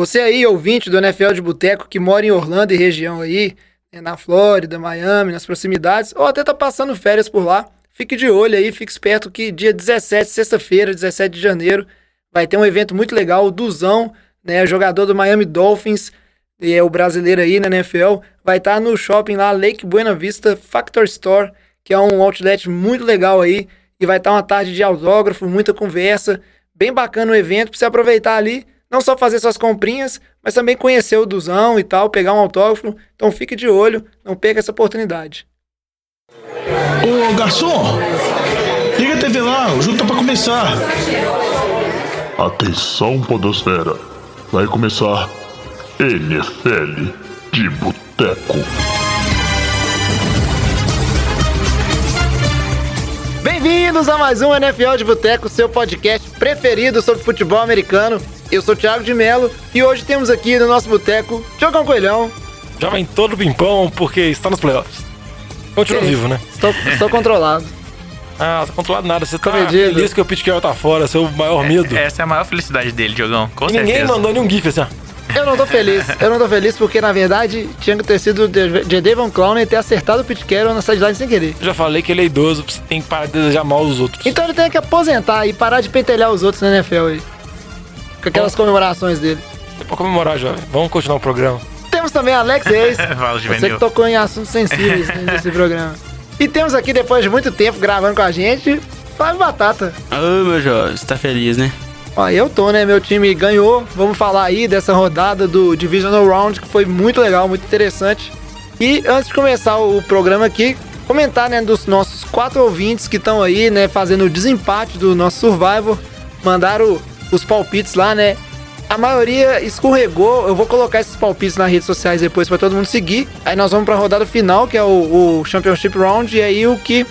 Você aí, ouvinte do NFL de Boteco, que mora em Orlando e região aí, né, na Flórida, Miami, nas proximidades, ou até tá passando férias por lá, fique de olho aí, fique esperto que dia 17, sexta-feira, 17 de janeiro, vai ter um evento muito legal, o Duzão, né, jogador do Miami Dolphins, e é o brasileiro aí na NFL, vai estar tá no shopping lá, Lake Buena Vista Factor Store, que é um outlet muito legal aí, e vai estar tá uma tarde de autógrafo, muita conversa, bem bacana o evento, para você aproveitar ali, não só fazer suas comprinhas, mas também conhecer o Duzão e tal, pegar um autógrafo. Então fique de olho, não perca essa oportunidade. Ô garçom, liga a TV lá, o jogo tá pra começar. Atenção, Podosfera, vai começar NFL de Boteco. Bem-vindos a mais um NFL de Boteco, seu podcast preferido sobre futebol americano. Eu sou o Thiago de Melo e hoje temos aqui no nosso boteco Diogão Coelhão. Já vem todo pimpão porque está nos playoffs. Continua vivo, né? Estou, estou controlado. Ah, tá controlado nada. Você tá medido. feliz que o Pete Carroll tá fora, seu maior medo. Essa é a maior felicidade dele, Diogão. Com e certeza. Ninguém mandou nenhum gif assim, ó. Eu não tô feliz. Eu não tô feliz porque, na verdade, tinha que ter sido de Devon Clown e ter acertado o Pete Carroll na sideline sem querer. Eu já falei que ele é idoso, você tem que parar de desejar mal aos outros. Então ele tem que aposentar e parar de pentelhar os outros na NFL aí. Com aquelas comemorações dele. É pra comemorar, jovem. Vamos continuar o programa. Temos também Alex Reis. Você que tocou em assuntos sensíveis nesse programa. E temos aqui, depois de muito tempo gravando com a gente, Flávio Batata. Ô, meu jovem, você tá feliz, né? Ó, eu tô, né? Meu time ganhou. Vamos falar aí dessa rodada do Divisional Round, que foi muito legal, muito interessante. E antes de começar o programa aqui, comentar, né, dos nossos quatro ouvintes que estão aí, né, fazendo o desempate do nosso Survivor. Mandaram os palpites lá, né? A maioria escorregou. Eu vou colocar esses palpites nas redes sociais depois para todo mundo seguir. Aí nós vamos para a rodada final, que é o, o, Championship Round. E aí o que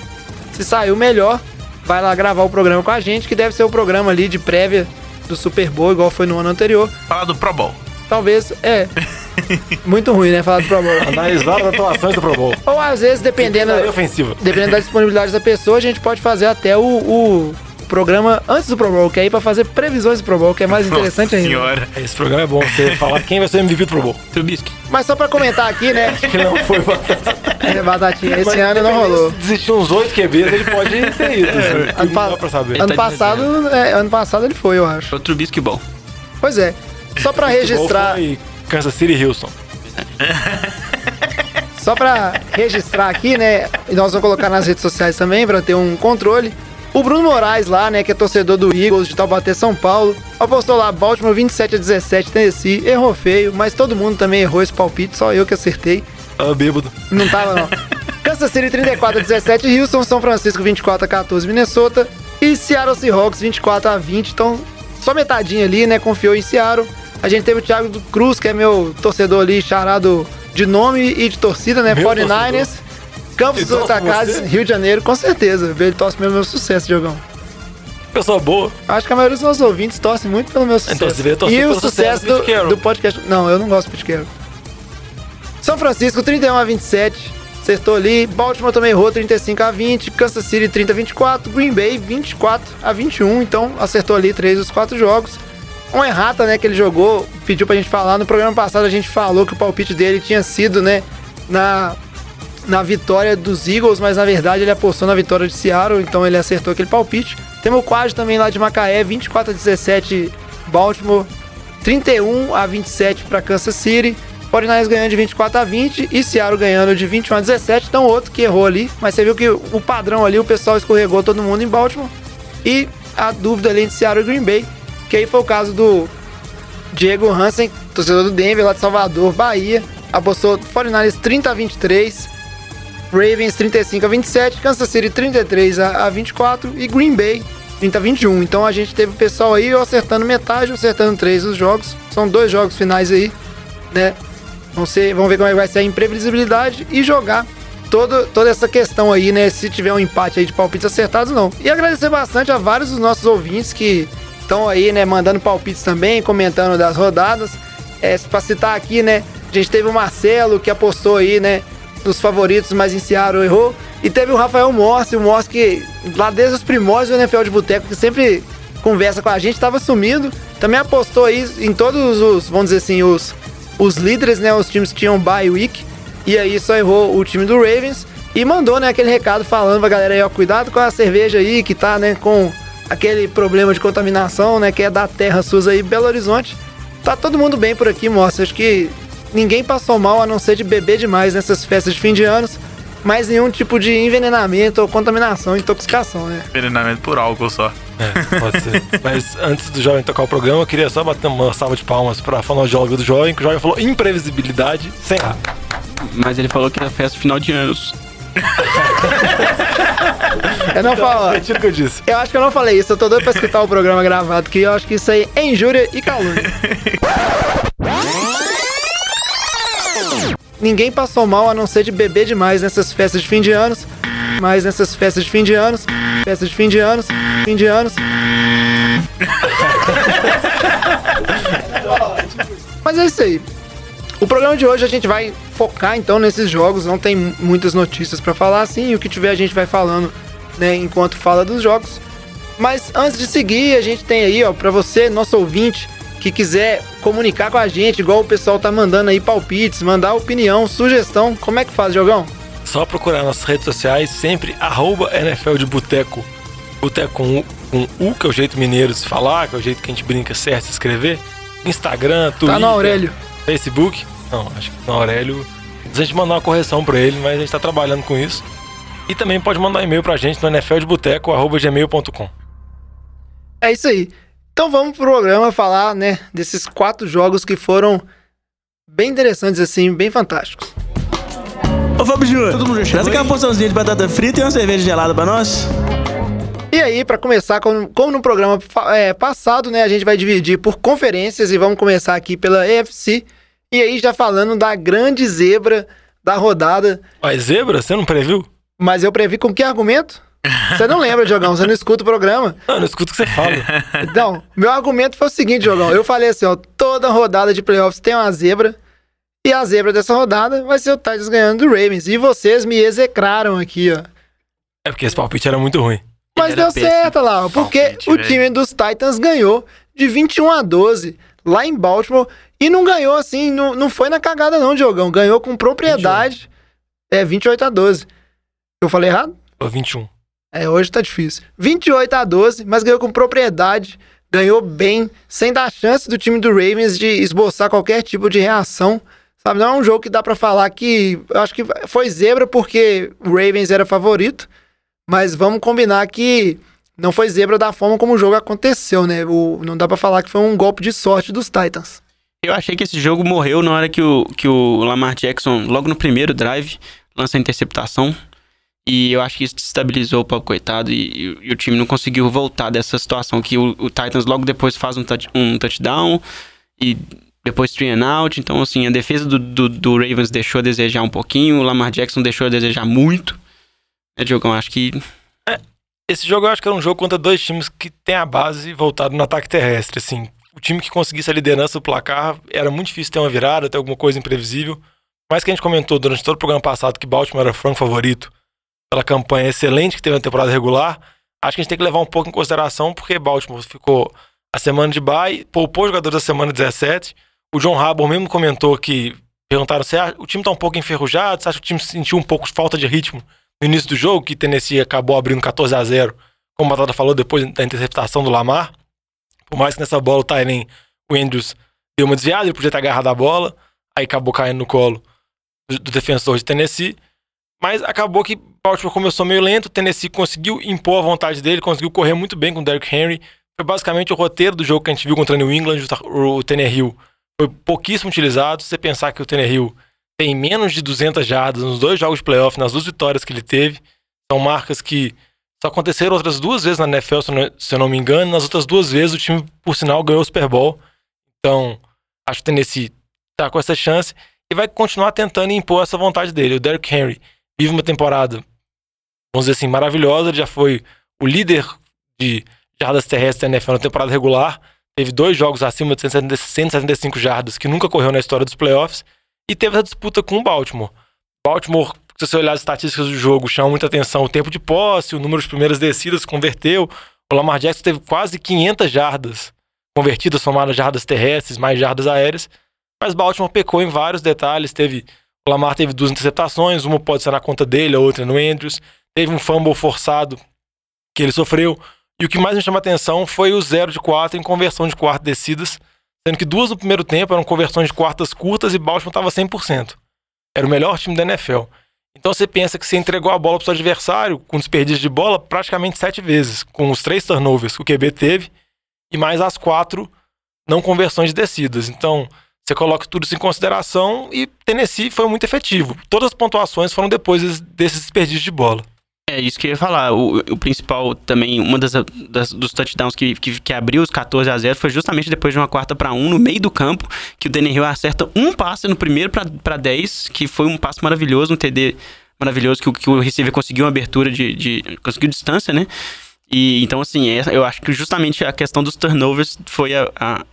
se saiu melhor vai lá gravar o programa com a gente, que deve ser o programa ali de prévia do Super Bowl, igual foi no ano anterior. Falar do Pro Bowl. Talvez, é. Muito ruim, né? Falar do Pro Bowl. Analisar as atuações do Pro Bowl. Ou às vezes, dependendo. Dependendo da disponibilidade da pessoa, a gente pode fazer até o, o programa antes do Pro Bowl, que é aí pra fazer previsões do Pro Bowl, que é mais interessante Nossa ainda. Senhora. Esse programa é bom, você falar quem vai ser o MVP do Pro Bowl. Trubisky. Mas só pra comentar aqui, né? Acho que não foi batata. É, batatinha. Esse Mas, ano não rolou. Desistiu uns 8 QBs, ele pode ter ido. É, ano, pa pra saber. ano tá passado, é, ano passado ele foi, eu acho. O Trubisky bom. Pois é. Só pra registrar. Kansas City e Houston. Só pra registrar aqui, né? E nós vamos colocar nas redes sociais também pra ter um controle. O Bruno Moraes lá, né, que é torcedor do Eagles de Taubaté, São Paulo, apostou lá Baltimore 27 a 17 Tennessee, errou feio, mas todo mundo também errou esse palpite, só eu que acertei. Ah, bêbado. Não tava não. Kansas City 34 a 17 Houston, São Francisco 24 a 14 Minnesota e Seattle Seahawks 24 a 20, então só metadinha ali, né, confiou em Seattle. A gente teve o Thiago Cruz, que é meu torcedor ali, charado de nome e de torcida, né, meu 49ers. Torcedor. Campos dos Atacades, Rio de Janeiro, com certeza. Ele torce pelo meu sucesso, Diogão. Pessoa boa. Acho que a maioria dos nossos ouvintes torce muito pelo meu sucesso. Então, você torce e o sucesso, sucesso do, do, podcast. Não, eu não gosto de Pitcairn. São Francisco, 31 a 27. Acertou ali. Baltimore também errou, 35 a 20. Kansas City, 30 a 24. Green Bay, 24 a 21. Então, acertou ali três dos quatro jogos. Uma errata, né, que ele jogou, pediu pra gente falar. No programa passado a gente falou que o palpite dele tinha sido, né, na na vitória dos Eagles, mas na verdade ele apostou na vitória de Seattle, então ele acertou aquele palpite. Temos o quad também lá de Macaé, 24 a 17 Baltimore, 31 a 27 para Kansas City. 49ers ganhando de 24 a 20 e Seattle ganhando de 21 a 17. Então outro que errou ali, mas você viu que o padrão ali, o pessoal escorregou todo mundo em Baltimore. E a dúvida ali entre Seattle e Green Bay, que aí foi o caso do Diego Hansen, torcedor do Denver, lá de Salvador, Bahia. Apostou 49ers 30 a 23. Ravens 35 a 27, Kansas City 33 a 24 e Green Bay 30 a 21. Então a gente teve o pessoal aí acertando metade, acertando três dos jogos. São dois jogos finais aí, né? Vamos, ser, ver como é que vai ser a imprevisibilidade e jogar todo, toda essa questão aí, né? Se tiver um empate aí de palpites acertados, não. E agradecer bastante a vários dos nossos ouvintes que estão aí, né? Mandando palpites também, comentando das rodadas. É, pra citar aqui, né? A gente teve o Marcelo que apostou aí, né? Dos favoritos, mas em Seattle errou. E teve o Rafael Morse, o Morse que lá desde os primórdios do NFL de Boteco, que sempre conversa com a gente, tava sumido. Também apostou aí em todos os, vamos dizer assim, os, os líderes, né? Os times que tinham bye week. E aí só errou o time do Ravens. E mandou, né, aquele recado falando pra galera aí, ó, cuidado com a cerveja aí que tá, né, com aquele problema de contaminação, né, que é da terra Suza aí, Belo Horizonte. Tá todo mundo bem por aqui, moça. Acho que ninguém passou mal a não ser de beber demais nessas festas de fim de anos. Mas nenhum tipo de envenenamento ou contaminação, intoxicação, né? Envenenamento por álcool só. É, pode ser. Mas antes do Jovem tocar o programa, eu queria só bater uma salva de palmas pra fonoaudióloga do Jovem, que o Jovem falou imprevisibilidade sem A. Mas ele falou que era festa final de anos. Eu não falo. Retiro o que eu disse. Eu acho que eu não falei isso, eu tô doido pra escutar o programa gravado, que eu acho que isso aí é injúria e calúnia. Ninguém passou mal a não ser de beber demais nessas festas de fim de anos. Mas nessas festas de fim de anos. Festas de fim de anos. Fim de anos. Mas é isso aí. O programa de hoje a gente vai focar então nesses jogos. Não tem muitas notícias para falar assim. O que tiver a gente vai falando, né, enquanto fala dos jogos. Mas antes de seguir, a gente tem aí, ó, para você, nosso ouvinte, que quiser comunicar com a gente, igual o pessoal tá mandando aí palpites, mandar opinião, sugestão, como é que faz, Jogão? Só procurar nas redes sociais, sempre arroba NFL de Boteco. Boteco com U, com U, que é o jeito mineiro de se falar, que é o jeito que a gente brinca certo de escrever. Instagram, Twitter. Tá no Aurélio. Facebook. Não, acho que no Aurélio. A gente mandar uma correção pra ele, mas a gente tá trabalhando com isso. E também pode mandar um e-mail pra gente no nfldeboteco.gmail.com. É isso aí. Então vamos pro programa falar, né, desses quatro jogos que foram bem interessantes, assim, bem fantásticos. Ô Fábio Júnior, Todo mundo traz aquela porçãozinha de batata frita e uma cerveja gelada pra nós. E aí, pra começar, como, como no programa é, passado, né, a gente vai dividir por conferências e vamos começar aqui pela EFC. E aí, já falando da grande zebra da rodada. Mas zebra, você não previu? Mas eu previ com que argumento? Você não lembra, Jogão, você não escuta o programa. Não, eu não escuto o que você fala. Então, meu argumento foi o seguinte, Jogão. Eu falei assim, ó, toda rodada de playoffs tem uma zebra. E a zebra dessa rodada vai ser o Titans ganhando do Ravens. E vocês me execraram aqui, ó. É porque esse palpite era muito ruim. Mas deu péssimo. certo lá, porque Palpite, o velho. time dos Titans ganhou de 21 a 12 lá em Baltimore. E não ganhou assim, não, não foi na cagada não, Diogão. Ganhou com propriedade. É, 28 a 12. Eu falei errado? Ô, 21. É, hoje tá difícil. 28 a 12, mas ganhou com propriedade, ganhou bem, sem dar chance do time do Ravens de esboçar qualquer tipo de reação. Sabe, não é um jogo que dá pra falar que. Eu acho que foi zebra porque o Ravens era favorito, mas vamos combinar que não foi zebra da forma como o jogo aconteceu, né? O, não dá pra falar que foi um golpe de sorte dos Titans. Eu achei que esse jogo morreu na hora que o, que o Lamar Jackson, logo no primeiro drive, lança a interceptação. E eu acho que isso destabilizou o pobre coitado e, e- e o time não conseguiu voltar dessa situação que o, o Titans logo depois faz um, touch- um touchdown e depois three and out. Então, assim, a defesa do, do, do Ravens deixou a desejar um pouquinho, o Lamar Jackson deixou a desejar muito. É, Diogão, acho que Esse jogo eu acho que era um jogo contra dois times que tem a base voltada no ataque terrestre, assim. O time que conseguisse a liderança do placar era muito difícil ter uma virada, ter alguma coisa imprevisível. Mas que a gente comentou durante todo o programa passado que Baltimore era franco favorito pela campanha excelente que teve na temporada regular, acho que a gente tem que levar um pouco em consideração porque Baltimore ficou a semana de bye, poupou jogadores da semana 17. O John Harbaugh mesmo comentou que perguntaram se o time tá um pouco enferrujado, você acha que o time sentiu um pouco de falta de ritmo no início do jogo, que Tennessee acabou abrindo 14 a 0 como a Batata falou, depois da interceptação do Lamar. Por mais que nessa bola o Tylen, o Andrews deu uma desviada, ele podia ter agarrado a bola, aí acabou caindo no colo do defensor de Tennessee. Mas acabou que Baltimore começou meio lento, Tennessee conseguiu impor a vontade dele, conseguiu correr muito bem com o Derrick Henry. Foi basicamente o roteiro do jogo que a gente viu contra o New England, o Tannehill foi pouquíssimo utilizado. Se você pensar que o Tannehill tem menos de 200 jardas nos dois jogos de playoff, nas duas vitórias que ele teve, são marcas que só aconteceram outras duas vezes na NFL, se eu não, me engano. Nas outras duas vezes o time, por sinal, ganhou o Super Bowl. Então, acho que o Tennessee tá com essa chance e vai continuar tentando impor essa vontade dele. O Derrick Henry vive uma temporada, vamos dizer assim, maravilhosa. Ele já foi o líder de jardas terrestres da NFL na temporada regular. Teve dois jogos acima de 170 175 jardas, que nunca correu na história dos playoffs. E teve essa disputa com o Baltimore. Baltimore, se você olhar as estatísticas do jogo, chama muita atenção o tempo de posse, o número de primeiras descidas converteu. O Lamar Jackson teve quase 500 jardas convertidas, somadas jardas terrestres, mais jardas aéreas. Mas Baltimore pecou em vários detalhes. Teve, o Lamar teve duas interceptações, uma pode ser na conta dele, a outra no Andrews. Teve um fumble forçado que ele sofreu. E o que mais me chama atenção foi o 0 de 4 em conversão de quartas descidas, sendo que duas no primeiro tempo eram conversões de quartas curtas e Baltimore estava 100%. Era o melhor time da NFL. Então você pensa que você entregou a bola para o seu adversário com desperdício de bola praticamente sete vezes, com os três turnovers que o QB teve e mais as quatro não conversões de descidas. Então você coloca tudo isso em consideração e Tennessee foi muito efetivo. Todas as pontuações foram depois desses desperdícios de bola. É isso que eu ia falar. O, o principal também, uma das, das dos touchdowns que, que, que, abriu os 14 a 0 foi justamente depois de uma quarta para um no meio do campo, que o Danny Hill acerta um passe no primeiro para 10, que foi um passe maravilhoso, um TD maravilhoso, que, que o receiver conseguiu uma abertura de, de. conseguiu distância, né? E então, assim, é, eu acho que justamente a questão dos turnovers foi a, a,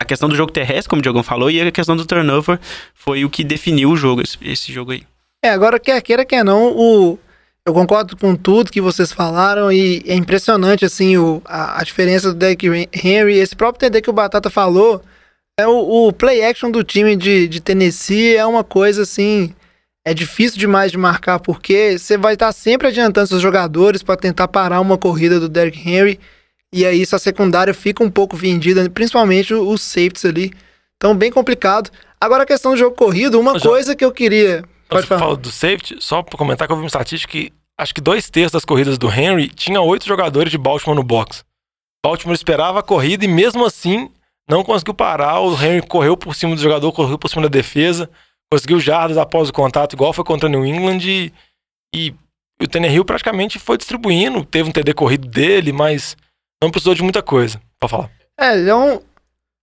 a questão do jogo terrestre, como o Diogão falou, e a questão do turnover foi o que definiu o jogo, esse, jogo aí. É, agora quer queira, quer não, o, eu concordo com tudo que vocês falaram e é impressionante, assim, o, a, a diferença do deck Henry. Esse próprio TD que o Batata falou, é o, o play action do time de, de Tennessee é uma coisa, assim, é difícil demais de marcar, porque você vai estar sempre adiantando seus jogadores para tentar parar uma corrida do Derrick Henry, e aí sua secundária fica um pouco vendida, principalmente os safeties ali. Então, bem complicado. Agora, a questão do jogo corrido, uma coisa que eu queria. Pode falar. Do safety, só para comentar que eu vi uma estatística que acho que dois terços das corridas do Henry tinha oito jogadores de Baltimore no box. Baltimore esperava a corrida e mesmo assim não conseguiu parar. O Henry correu por cima do jogador, correu por cima da defesa, conseguiu jardas após o contato, igual foi contra o New England. E, e o Tannehill praticamente foi distribuindo. Teve um TD corrido dele, mas não precisou de muita coisa. Pode falar. É, ele é um.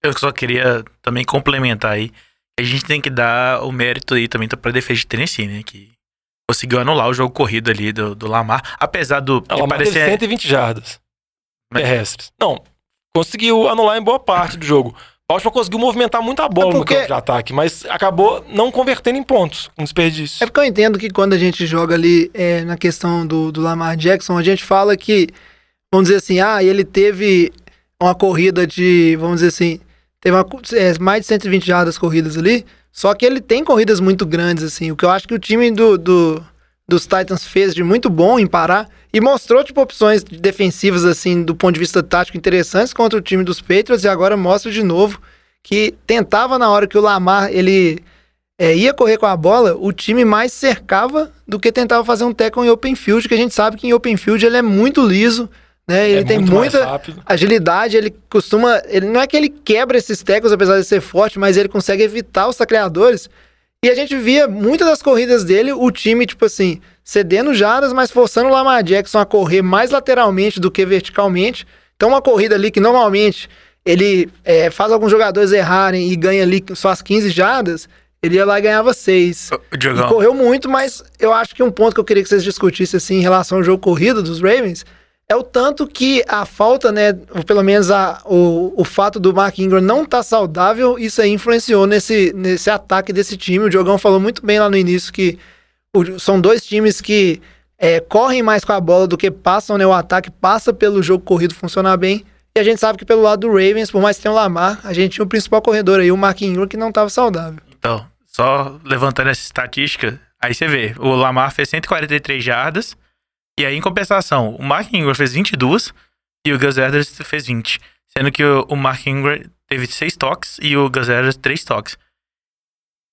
Eu só queria também complementar aí. A gente tem que dar o mérito aí também pra defesa de Tennessee, né? Que conseguiu anular o jogo corrido ali do, do Lamar, apesar do. O Lamar parecer... teve 120 jardas Mas... terrestres. Não, conseguiu anular em boa parte do jogo. O Baltimore conseguiu movimentar muito a bola é porque... no campo de ataque, mas acabou não convertendo em pontos, um desperdício. É porque eu entendo que quando a gente joga ali é, na questão do, do Lamar Jackson, a gente fala que, vamos dizer assim, ah, ele teve uma corrida de, vamos dizer assim, teve uma, é, mais de 120 jardas corridas ali, só que ele tem corridas muito grandes, assim. O que eu acho que o time do, do, dos Titans fez de muito bom em parar e mostrou, tipo, opções defensivas, assim, do ponto de vista tático interessantes contra o time dos Patriots e agora mostra de novo que tentava na hora que o Lamar, ele é, ia correr com a bola, o time mais cercava do que tentava fazer um tackle em open field, que a gente sabe que em open field ele é muito liso, né? Ele é tem muita agilidade, ele costuma. Ele não é que ele quebra esses tackles, apesar de ser forte, mas ele consegue evitar os tacleadores. E a gente via muitas das corridas dele, o time, tipo assim, cedendo jardas, mas forçando o Lamar Jackson a correr mais lateralmente do que verticalmente. Então, uma corrida ali que normalmente ele é, faz alguns jogadores errarem e ganha ali só as 15 jardas, ele ia lá e ganhava 6. E correu muito, mas eu acho que um ponto que eu queria que vocês discutissem assim, em relação ao jogo corrido dos Ravens é o tanto que a falta, né, pelo menos a, o, o fato do Mark Ingram não estar tá saudável, isso aí influenciou nesse, nesse ataque desse time. O Diogão falou muito bem lá no início que o, são dois times que é, correm mais com a bola do que passam, né? O ataque passa pelo jogo corrido funcionar bem. E a gente sabe que pelo lado do Ravens, por mais que tenha o Lamar, a gente tinha o principal corredor aí, o Mark Ingram, que não estava saudável. Então, só levantando essa estatística, aí você vê, o Lamar fez 143 jardas, e aí, em compensação, o Mark Ingram fez 22 e o Gus Edwards fez 20. Sendo que o, Mark Ingram teve 6 toques e o Gus Edwards 3 toques.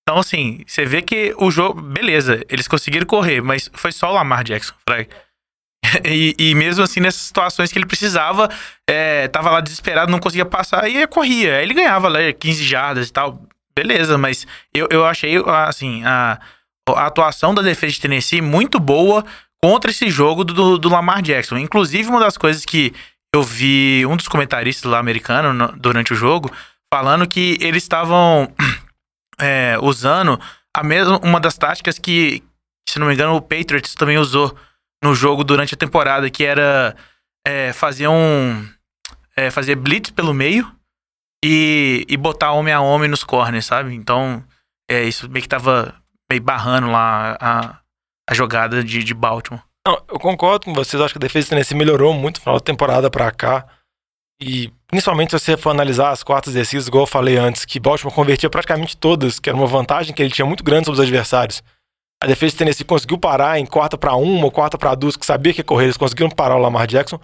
Então, assim, você vê que o jogo. Beleza, eles conseguiram correr, mas foi só o Lamar Jackson, Frank. E, e, mesmo assim, nessas situações que ele precisava, é, tava lá desesperado, não conseguia passar, e corria. Aí ele ganhava lá 15 jardas e tal. Beleza, mas eu, eu achei, assim, a, a atuação da defesa de Tennessee muito boa contra esse jogo do, do Lamar Jackson. Inclusive, uma das coisas que eu vi um dos comentaristas lá americano no, durante o jogo falando que eles estavam é, usando a mesma uma das táticas que, se não me engano, o Patriots também usou no jogo durante a temporada, que era é, fazer um é, fazer blitz pelo meio e, e botar homem a homem nos corners, sabe? Então, é, isso meio que tava meio barrando lá a, a jogada de, de Baltimore. Não, eu concordo com vocês. Acho que a defesa do Tennessee melhorou muito no final da temporada pra cá. E principalmente se você for analisar as quartas descidas, igual eu falei antes, que Baltimore convertia praticamente todas, que era uma vantagem que ele tinha muito grande sobre os adversários. A defesa do Tennessee conseguiu parar em quarta para uma ou quarta para duas, que sabia que ia correr, eles conseguiram parar o Lamar Jackson.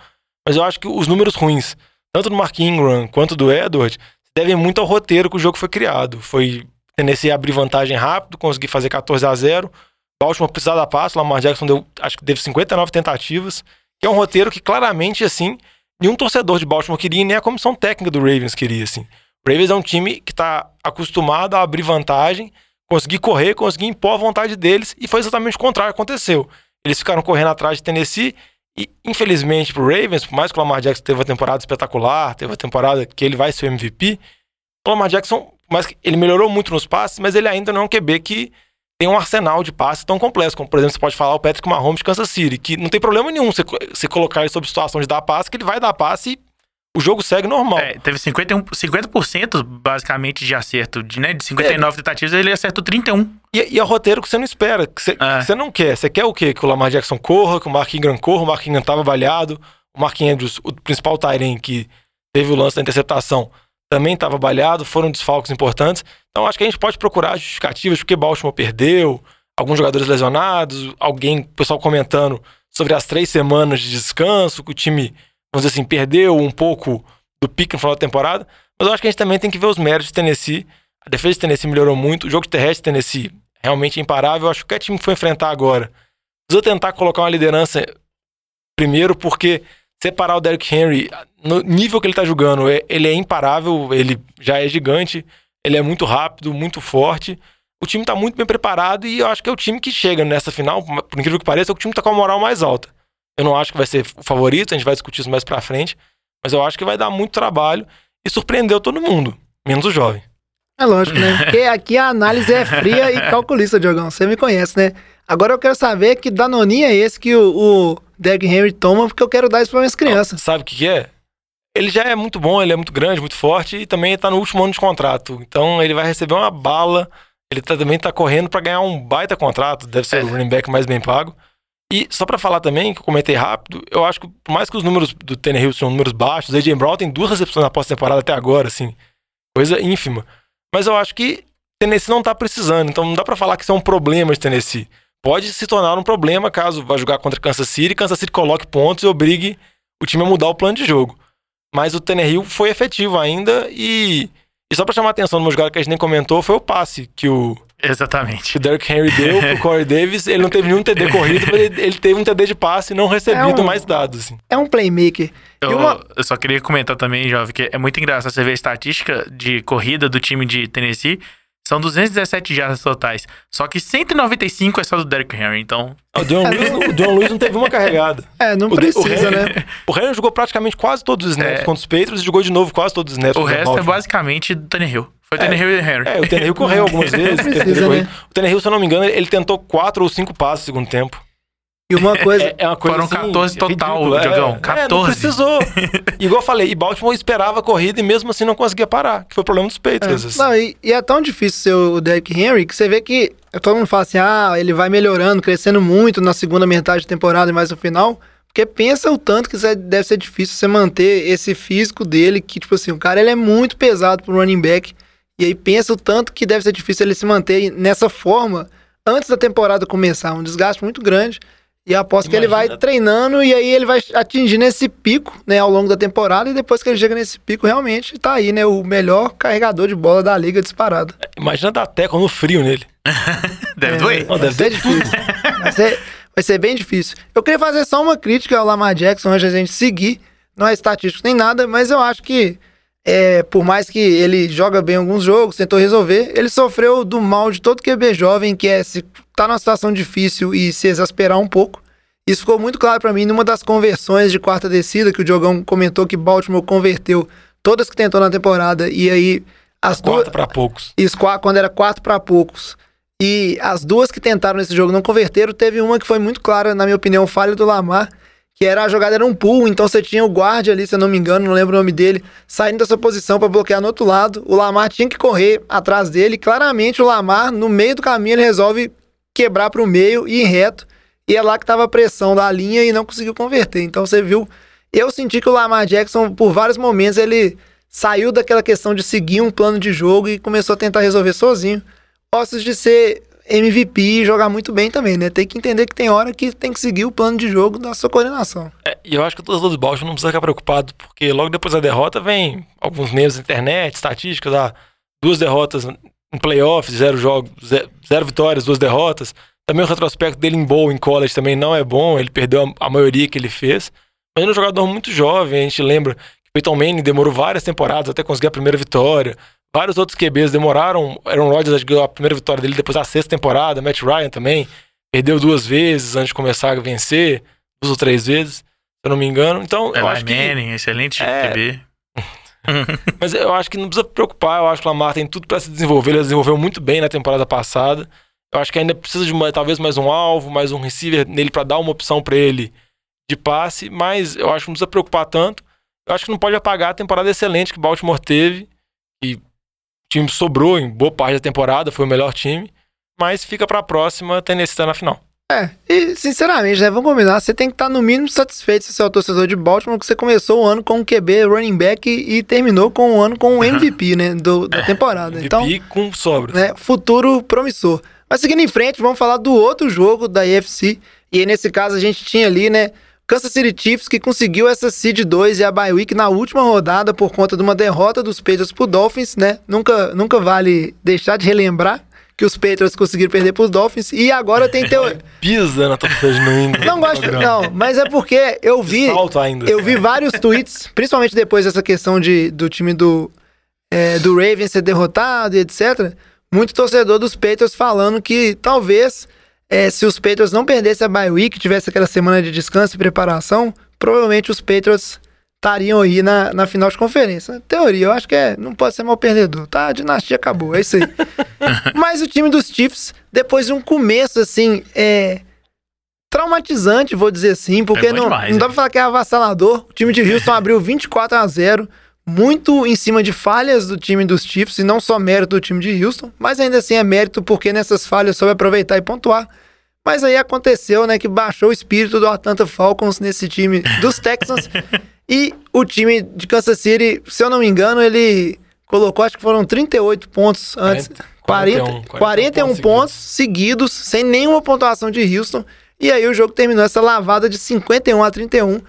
Mas eu acho que os números ruins, tanto do Mark Ingram quanto do Edward, devem muito ao roteiro que o jogo foi criado. Foi Tennessee abrir vantagem rápido, conseguir fazer 14 a 0 Baltimore precisava da passe, o Lamar Jackson deu, acho que teve 59 tentativas, que é um roteiro que claramente, assim, nenhum torcedor de Baltimore queria, nem a comissão técnica do Ravens queria, assim. O Ravens é um time que está acostumado a abrir vantagem, conseguir correr, conseguir impor a vontade deles, e foi exatamente o contrário que aconteceu. Eles ficaram correndo atrás de Tennessee, e infelizmente pro Ravens, por mais que o Lamar Jackson teve uma temporada espetacular, teve uma temporada que ele vai ser o MVP, o Lamar Jackson, mas ele melhorou muito nos passes, mas ele ainda não é um QB que tem um arsenal de passes tão complexo, como por exemplo você pode falar o Patrick Mahomes de Kansas City, que não tem problema nenhum você, você colocar ele sob situação de dar passe, que ele vai dar passe e o jogo segue normal. É, teve 51, 50% basicamente de acerto, de, né, de 59 é. tentativas ele acertou 31. E, e é o roteiro que você não espera, que você, é. que você, não quer. Você quer o quê? Que o Lamar Jackson corra, que o Mark Ingram corra, o Mark Ingram estava baleado, o Mark Andrews, o principal Tyrene que teve o lance da interceptação, também estava baleado, foram desfalques importantes. Então acho que a gente pode procurar justificativas porque Baltimore perdeu, alguns jogadores lesionados, alguém, pessoal comentando sobre as três semanas de descanso, que o time, vamos dizer assim, perdeu um pouco do pique no final da temporada. Mas eu acho que a gente também tem que ver os méritos de Tennessee. A defesa de Tennessee melhorou muito, o jogo de terrestre de Tennessee realmente é imparável. Eu acho que qualquer time que for enfrentar agora precisa tentar colocar uma liderança primeiro, porque separar o Derrick Henry no nível que ele tá jogando, é, ele é imparável, ele já é gigante, ele é muito rápido, muito forte. O time tá muito bem preparado e eu acho que é o time que chega nessa final, por incrível que pareça, é o time que tá com a moral mais alta. Eu não acho que vai ser o favorito, a gente vai discutir isso mais pra frente, mas eu acho que vai dar muito trabalho e surpreendeu todo mundo, menos o jovem. É lógico, né? Porque aqui a análise é fria e calculista, Diogão. Você me conhece, né? Agora eu quero saber que danoninha é esse que o, o Derrick Henry toma, porque eu quero dar isso para minhas crianças. sabe o que, que é? Ele já é muito bom, ele é muito grande, muito forte e também está no último ano de contrato. Então ele vai receber uma bala. Ele tá, também está correndo para ganhar um baita contrato, deve ser é. o running back mais bem pago. E só para falar também, que eu comentei rápido, eu acho que por mais que os números do Tannehill são números baixos, o AJ Brown tem duas recepções na pós-temporada até agora, assim, coisa ínfima. Mas eu acho que Tennessee não tá precisando, então não dá para falar que isso é um problema de Tennessee. Pode se tornar um problema caso vá jogar contra Kansas City, Kansas City coloque pontos e obrigue o time a mudar o plano de jogo. Mas o Tannehill foi efetivo ainda e, e só para chamar a atenção de uma jogada que a gente nem comentou, foi o passe que o Exatamente. Que o Derrick Henry deu pro Corey Davis, ele não teve nenhum TD corrido, mas ele, ele teve um TD de passe não recebido é um, mais dados. Assim. É um playmaker. Eu, uma... eu, só queria comentar também, Jovem, que é muito engraçado você ver a estatística de corrida do time de Tennessee. São 217 jardas totais. Só que 195 é só do Derrick Henry, então. O John Lewis, o John Lewis não teve uma carregada. É, não o precisa, o né? O Henry jogou praticamente quase todos os snaps é. contra os Patriots e jogou de novo quase todos os snaps O resto é basicamente do Tannehill. Foi o Tannehill e o Henry. É, o Tannehill correu algumas vezes. Precisa, né? O Tannehill, se eu não me engano, ele tentou quatro ou cinco passes no segundo tempo. E uma coisa. É, é uma coisa Foram assim, 14 total, é, Diogão. 14. É, não precisou. Igual eu falei, e Baltimore esperava a corrida e mesmo assim não conseguia parar, que foi o problema dos Patriots. É. Não, e, e, é tão difícil ser o Derrick Henry que você vê que todo mundo fala assim: ah, ele vai melhorando, crescendo muito na segunda metade da temporada e mais no final. Porque pensa o tanto que deve ser difícil você manter esse físico dele, que, tipo assim, o cara ele é muito pesado pro running back. E aí pensa o tanto que deve ser difícil ele se manter nessa forma antes da temporada começar. Um desgaste muito grande. E aposto que ele vai treinando e aí ele vai atingindo esse pico, né, ao longo da temporada. E depois que ele chega nesse pico, realmente tá aí, né, o melhor carregador de bola da liga disparado. Imagina dar teco no frio nele. deve é, doer. deve ser difícil. vai, ser, vai ser bem difícil. Eu queria fazer só uma crítica ao Lamar Jackson antes de a gente seguir. Não é estatístico nem nada, mas eu acho que é, por mais que ele joga bem alguns jogos, tentou resolver, ele sofreu do mal de todo QB jovem, que é se tá numa situação difícil e se exasperar um pouco. Isso ficou muito claro para mim numa das conversões de quarta descida, que o Diogão comentou que Baltimore converteu todas que tentou na temporada, e aí as duas. Quatro para poucos. Isso, quando era quatro para poucos. E as duas que tentaram nesse jogo não converteram, teve uma que foi muito clara, na minha opinião, falha do Lamar, que era a jogada era um pull, então você tinha o guarda ali, se eu não me engano, não lembro o nome dele, saindo dessa posição para bloquear no outro lado. O Lamar tinha que correr atrás dele. Claramente o Lamar, no meio do caminho, ele resolve quebrar para o meio e ir reto. e é lá que tava a pressão da linha e não conseguiu converter. Então você viu, eu senti que o Lamar Jackson, por vários momentos, ele saiu daquela questão de seguir um plano de jogo e começou a tentar resolver sozinho. Ossos de ser MVP e jogar muito bem também, né? Tem que entender que tem hora que tem que seguir o plano de jogo da sua coordenação. É, e eu acho que o torcedor do Baltimore não precisa ficar preocupado, porque logo depois da derrota vem alguns meios da internet, estatísticas, ah, duas derrotas em playoffs, zero jogos, zero, zero vitórias, duas derrotas. Também o retrospecto dele em bowl, em college, também não é bom, ele perdeu a, a maioria que ele fez. Mas ele é um jogador muito jovem, a gente lembra que Peyton Manning demorou várias temporadas até conseguir a primeira vitória. Vários outros QBs demoraram. Aaron Rodgers ganhou a primeira vitória dele depois da sexta temporada. Matt Ryan também. Perdeu duas vezes antes de começar a vencer. Duas ou três vezes, se eu não me engano. Então, eu Eli acho que... Manning, excelente É. QB. Mas eu acho que não precisa preocupar. Eu acho que o Lamar tem tudo pra se desenvolver. Ele desenvolveu muito bem na temporada passada. Eu acho que ainda precisa de uma- talvez mais um alvo, mais um receiver nele pra dar uma opção pra ele de passe. Mas eu acho que não precisa preocupar tanto. Eu acho que não pode apagar a temporada excelente que Baltimore teve. E o time sobrou em boa parte da temporada, foi o melhor time. Mas fica pra próxima, Tennessee tá na final. É, e sinceramente, né? Vamos combinar, você tem que estar no mínimo satisfeito se você é o torcedor de Baltimore, que você começou o ano com um QB running back e, e terminou com o ano com o MVP, né? Do, da temporada. Então, MVP com sobras. né, futuro promissor. Mas seguindo em frente, vamos falar do outro jogo da AFC. E aí, nesse caso, a gente tinha ali, né? Kansas City Chiefs que conseguiu essa Seed 2 e a bye week na última rodada por conta de uma derrota dos Patriots pro Dolphins, né? Nunca, nunca vale deixar de relembrar que os Patriots conseguiram perder pros Dolphins e agora tem teo... Pisa na torcida England. Não gosto, não, mas é porque eu vi Salto ainda. eu vi vários tweets, principalmente depois dessa questão de, do time do, é, do Ravens ser derrotado e etc. Muito torcedor dos Patriots falando que talvez é, se os Patriots não perdessem a bye week, tivesse aquela semana de descanso e preparação, provavelmente os Patriots estariam aí na, na final de conferência. Teoria, eu acho que é, não pode ser mal perdedor, tá? A dinastia acabou, é isso aí. Mas o time dos Chiefs, depois de um começo assim, é traumatizante, vou dizer assim, porque É não, demais, não dá é. pra falar que é avassalador. O time de Houston abriu 24 a 0 muito em cima de falhas do time dos Chiefs, e não só mérito do time de Houston, mas ainda assim é mérito porque nessas falhas soube aproveitar e pontuar. Mas aí aconteceu, né, que baixou o espírito do Atlanta Falcons nesse time dos Texans. e o time de Kansas City, se eu não me engano, ele colocou, acho que foram 38 pontos antes. 40, 41, 41 pontos pontos seguidos, sem nenhuma pontuação de Houston. E aí o jogo terminou essa lavada de 51 a 31.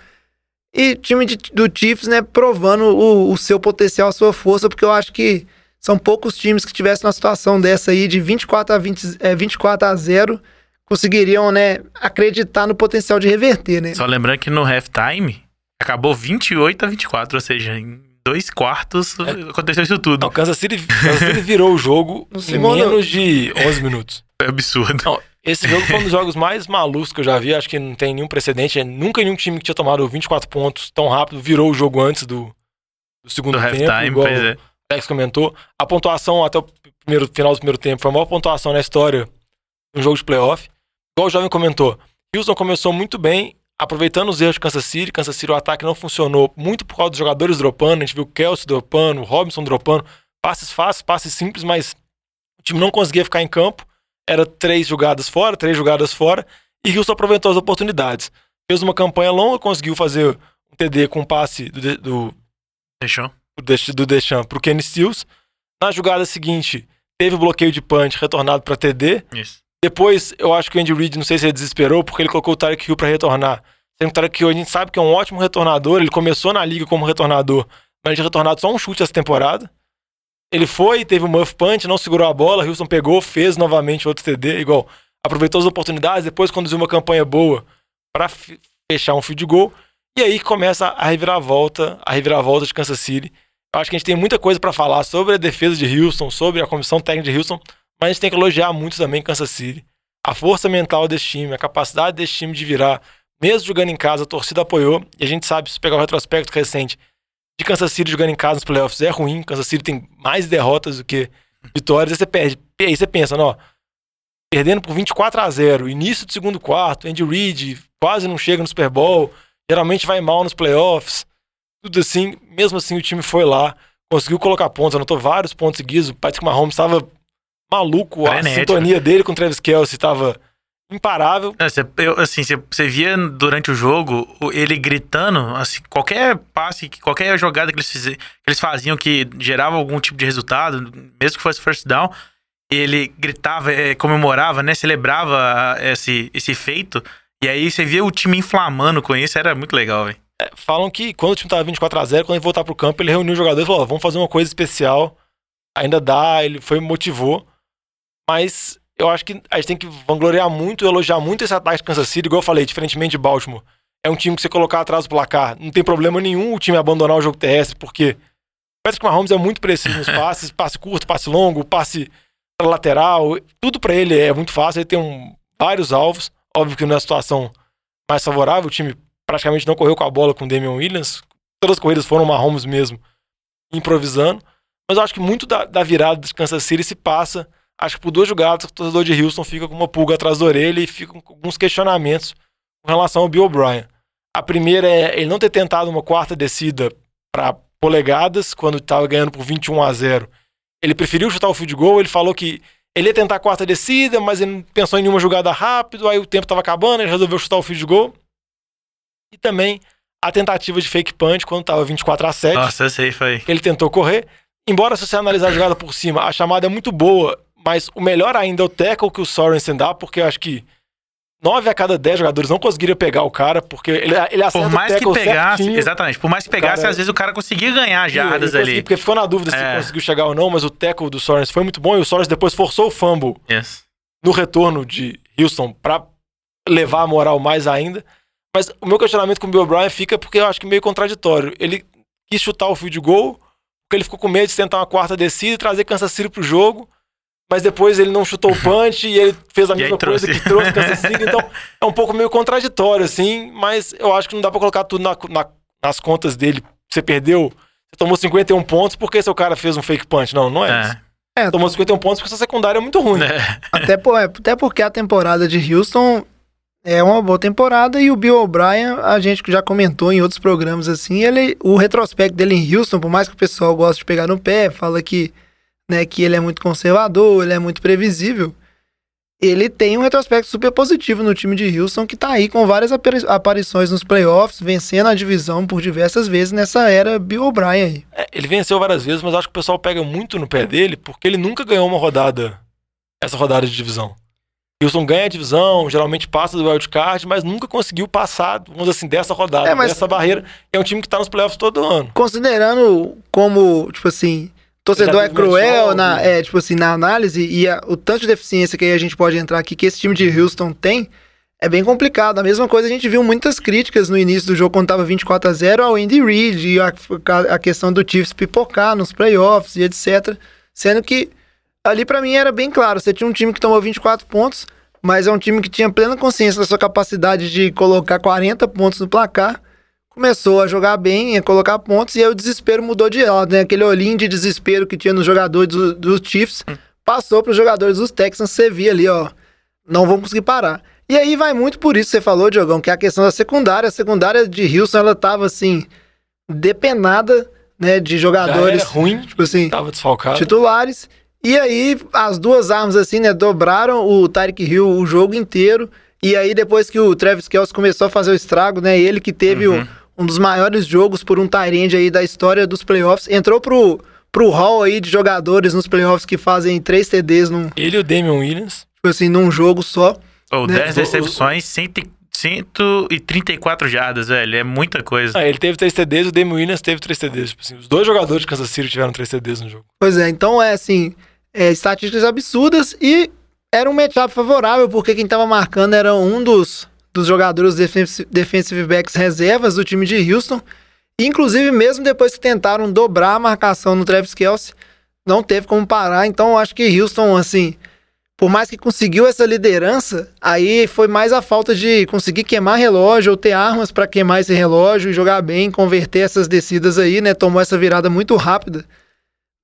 E o time de- do Chiefs, né, provando o, o seu potencial, a sua força, porque eu acho que são poucos times que tivessem uma situação dessa aí de 24 a, 20, é, 24 a 0 conseguiriam, né, acreditar no potencial de reverter, né? Só lembrando que no halftime acabou 28 a 24, ou seja, em dois quartos aconteceu isso tudo. Não, Kansas City, Kansas City virou o jogo No em menos de 11 minutos. É absurdo. Não, esse jogo foi um dos jogos mais malucos que eu já vi. Acho que não tem nenhum precedente. Nunca nenhum time que tinha tomado 24 pontos tão rápido virou o jogo antes do, do segundo Do tempo. halftime, igual pois é. o Alex comentou. A pontuação até o primeiro, final do primeiro tempo foi a maior pontuação na história de um jogo de playoff. Igual o jovem comentou, Houston começou muito bem, aproveitando os erros de Kansas City. Kansas City, o ataque não funcionou muito por causa dos jogadores dropando. A gente viu o Kelsey dropando, o Robinson dropando. Passes fáceis, passes simples, mas o time não conseguia ficar em campo. Era três jogadas fora, três jogadas fora. E Houston aproveitou as oportunidades. Fez uma campanha longa, conseguiu fazer um TD com um passe do, do, Fechou? do Desch- do Deschamps pro Kenny Stills. Na jogada seguinte, teve o bloqueio de punch retornado para TD. Isso. Depois, eu acho que o Andy Reid, não sei se ele desesperou, porque ele colocou o Tarek Hill pra retornar. Sendo que o Tarek Hill, a gente sabe que é um ótimo retornador, ele começou na liga como retornador, mas ele tinha retornado só um chute essa temporada. Ele foi, teve um muff punch, não segurou a bola, Houston pegou, fez novamente outro TD, igual, aproveitou as oportunidades, depois conduziu uma campanha boa fi- fechar um field goal, e aí começa a reviravolta, a reviravolta de Kansas City. Eu acho que a gente tem muita coisa pra falar sobre a defesa de Houston, sobre a comissão técnica de Houston, mas a gente tem que elogiar muito também Kansas City. A força mental desse time, a capacidade desse time de virar, mesmo jogando em casa, a torcida apoiou. E a gente sabe, se pegar o retrospecto recente de Kansas City jogando em casa nos playoffs, é ruim. Kansas City tem mais derrotas do que vitórias. Aí você perde. Aí você pensa, ó, perdendo por 24 a 0 início do segundo quarto, Andy Reid quase não chega no Super Bowl, geralmente vai mal nos playoffs. Tudo assim, mesmo assim o time foi lá, conseguiu colocar pontos, anotou vários pontos seguidos. O Patrick Mahomes estava maluco, a Frenético. sintonia dele com o Travis Kelsey estava imparável. É, eu, assim, você via durante o jogo ele gritando, assim, qualquer passe, que- qualquer jogada que eles, que eles faziam que gerava algum tipo de resultado, mesmo que fosse first down, ele gritava, eh, comemorava, né? Celebrava esse, esse feito. E aí você via o time inflamando com isso, era muito legal, velho. É, falam que quando o time tava 24 a 0 quando ele voltar pro campo, ele reuniu os jogadores e falou: "Ó, vamos fazer uma coisa especial. Ainda dá, ele foi motivou. Mas eu acho que a gente tem que vangloriar muito, elogiar muito esse ataque de Kansas City, igual eu falei, diferentemente de Baltimore. É um time que você colocar atrás do placar, não tem problema nenhum o time abandonar o jogo terrestre, porque o Patrick Mahomes é muito preciso nos passes, passe curto, passe longo, passe lateral, tudo pra ele é muito fácil, ele tem um- vários alvos. Óbvio que não é a situação mais favorável, o time praticamente não correu com a bola com o Damian Williams, todas as corridas foram Mahomes mesmo, improvisando. Mas eu acho que muito da, da virada de Kansas City se passa, acho que por duas jogadas, o torcedor de Houston fica com uma pulga atrás da orelha e fica com alguns questionamentos com relação ao Bill O'Brien. A primeira é ele não ter tentado uma quarta descida para polegadas, quando estava ganhando por 21 a 0. Ele preferiu chutar o field goal, ele falou que ele ia tentar a quarta descida, mas ele não pensou em nenhuma jogada rápido, aí o tempo estava acabando, ele resolveu chutar o field goal. E também a tentativa de fake punch quando estava 24 a 7 Nossa, esse aí foi. ele tentou correr. Embora, se você analisar a jogada por cima, a chamada é muito boa, mas o melhor ainda é o tackle que o Sorensen dá, porque eu acho que 9 a cada 10 jogadores não conseguiriam pegar o cara, porque ele, ele acerta Por mais que pegasse, certinho. exatamente, por mais que pegasse, cara- às vezes o cara conseguia ganhar jardas ali. Porque ficou na dúvida se É. conseguiu chegar ou não, mas o tackle do Sorensen foi muito bom e o Sorensen depois forçou o fumble Yes. no retorno de Houston pra levar a moral mais ainda. Mas o meu questionamento com o Bill O'Brien fica porque eu acho que meio contraditório. Ele quis chutar o field goal, porque ele ficou com medo de tentar uma quarta descida e trazer Kansas City pro jogo. Mas depois ele não chutou o punch e ele fez a mesma coisa trouxe. que trouxe Kansas City. Então é um pouco meio contraditório, assim. Mas eu acho que não dá pra colocar tudo na- na- nas contas dele. Você perdeu, você tomou 51 pontos porque seu cara fez um fake punch. Não, não é, isso. É. É, Tomou 51 pontos porque sua secundária é muito ruim. É. até, por- é, até porque a temporada de Houston é uma boa temporada e o Bill O'Brien, a gente já comentou em outros programas assim, ele, o retrospecto dele em Houston, por mais que o pessoal goste de pegar no pé, fala que, né, que ele é muito conservador, ele é muito previsível, ele tem um retrospecto super positivo no time de Houston que tá aí com várias apari- aparições nos playoffs, vencendo a divisão por diversas vezes nessa era Bill O'Brien aí. É, ele venceu várias vezes, mas acho que o pessoal pega muito no pé dele porque ele nunca ganhou uma rodada, essa rodada de divisão. Houston ganha a divisão, geralmente passa do wildcard, mas nunca conseguiu passar, vamos dizer assim, dessa rodada, É, mas- dessa barreira. É um time que tá nos playoffs todo ano. considerando como, tipo assim, torcedor é cruel na, é, tipo assim, na análise e a- o tanto de deficiência que aí a gente pode entrar aqui que esse time de Houston tem, é bem complicado. A mesma coisa a gente viu muitas críticas no início do jogo quando tava 24 a 0 ao Andy Reid e a, a questão do Chiefs pipocar nos playoffs e etc. Sendo que ali pra mim era bem claro, você tinha um time que tomou 24 pontos, mas é um time que tinha plena consciência da sua capacidade de colocar 40 pontos no placar começou a jogar bem, a colocar pontos, e aí o desespero mudou de lado, né? Aquele olhinho de desespero que tinha nos jogadores do- dos Chiefs, passou para os jogadores dos Texans, você via ali, ó, não vão conseguir parar. E aí vai muito por isso que você falou, Diogão, que é a questão da secundária. A secundária de Houston, ela tava, assim, depenada, né, de jogadores, ruim, tipo assim, tava desfalcado. titulares. E aí, as duas armas, assim, né, dobraram o Tyreek Hill o jogo inteiro. E aí, depois que o Travis Kelce começou a fazer o estrago, né, ele que teve o- um dos maiores jogos por um Tyrande aí da história dos playoffs, entrou pro, pro hall aí de jogadores nos playoffs que fazem três TDs num, Ele e o Damian Williams. tipo assim, num jogo só. Ou Né? 10 recepções, 100 134 jardas, velho. É muita coisa. Ah, ele teve três TDs e o Damian Williams teve três TDs. Tipo assim, os dois jogadores de Kansas City tiveram três TDs no jogo. Pois é, então é assim, é, estatísticas absurdas e era um matchup favorável, porque quem tava marcando era um dos, dos jogadores defensive, backs reservas do time de Houston. Inclusive, mesmo depois que tentaram dobrar a marcação no Travis Kelce, não teve como parar. Então, acho que Houston, assim, por mais que conseguiu essa liderança, aí foi mais a falta de conseguir queimar relógio ou ter armas para queimar esse relógio e jogar bem, converter essas descidas aí, né? Tomou essa virada muito rápida.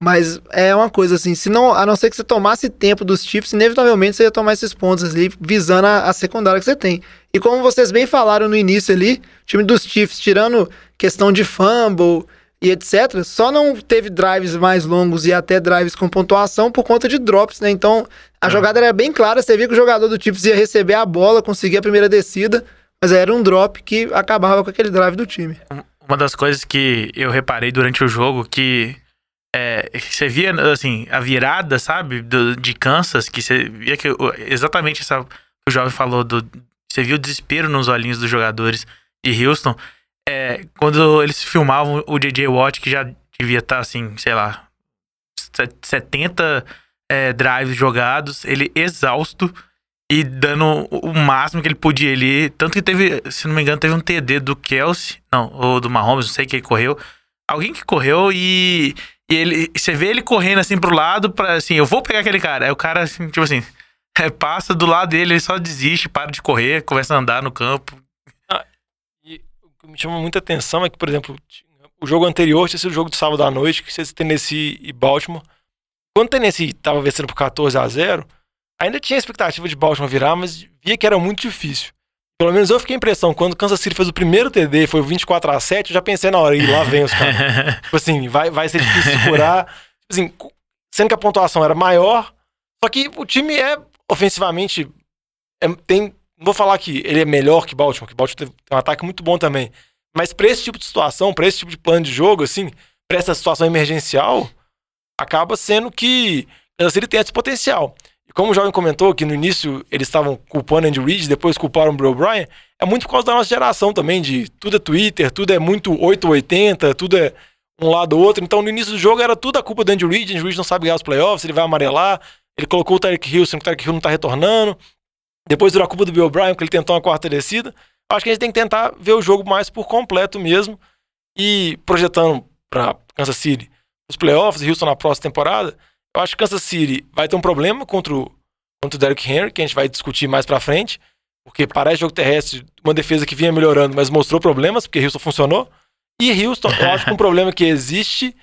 Mas é uma coisa assim, se não, a não ser que você tomasse tempo dos Chiefs, inevitavelmente você ia tomar esses pontos ali, visando a, a secundária que você tem. E como vocês bem falaram no início ali, o time dos Chiefs, tirando questão de fumble e etc., só não teve drives mais longos e até drives com pontuação por conta de drops, né? Então, a jogada era bem clara, você via que o jogador do Chiefs ia receber a bola, conseguir a primeira descida, mas era um drop que acabava com aquele drive do time. Uma das coisas que eu reparei durante o jogo que é, você via, assim, a virada, sabe, do- de Kansas, que você via que exatamente essa que o jovem falou, do, você viu o desespero nos olhinhos dos jogadores de Houston. É, quando eles filmavam o J.J. Watt, que já devia estar, assim, sei lá, se- 70 é, drives jogados, ele exausto e dando o máximo que ele podia ali. Tanto que teve, se não me engano, teve um TD do Kelsey, não, ou do Mahomes, não sei quem correu. Alguém que correu e, e ele, você vê ele correndo assim pro lado, pra, assim, eu vou pegar aquele cara. Aí o cara, assim, tipo assim, é, passa do lado dele, ele só desiste, para de correr, começa a andar no campo. E o que me chama muita atenção é que, por exemplo, o jogo anterior tinha sido o jogo de sábado à noite, que seja Tennessee e Baltimore. Quando o Tennessee tava vencendo por 14 a 0 ainda tinha a expectativa de Baltimore virar, mas via que era muito difícil. Pelo menos eu fiquei a impressão, quando o Kansas City fez o primeiro TD, foi o 24 a 7 eu já pensei na hora, e lá vem os caras. tipo assim, vai, vai ser difícil segurar. Tipo assim, sendo que a pontuação era maior, só que o time é ofensivamente. é- tem. Não vou falar que ele é melhor que Baltimore, que Baltimore teve um ataque muito bom também. Mas pra esse tipo de situação, pra esse tipo de plano de jogo, assim, pra essa situação emergencial, acaba sendo que Kansas City tem esse potencial. E como o jovem comentou que no início eles estavam culpando Andy Reid, depois culparam o Bill O'Brien, é muito por causa da nossa geração também, de tudo é Twitter, tudo é muito 880, tudo é um lado ou outro. Então no início do jogo era tudo a culpa do Andy Reid, Andy Reid não sabe ganhar os playoffs, ele vai amarelar, ele colocou o Tyreek Hill, sendo que o Tyreek Hill não tá retornando. Depois virou a culpa do Bill O'Brien, porque ele tentou uma quarta descida. Acho que a gente tem que tentar ver o jogo mais por completo mesmo. E projetando para Kansas City os playoffs e Houston na próxima temporada, eu acho que Kansas City vai ter um problema contra o, contra o Derrick Henry, que a gente vai discutir mais pra frente, porque parece jogo terrestre, uma defesa que vinha melhorando, mas mostrou problemas, porque Houston funcionou. E Houston, eu acho que um problema que existe,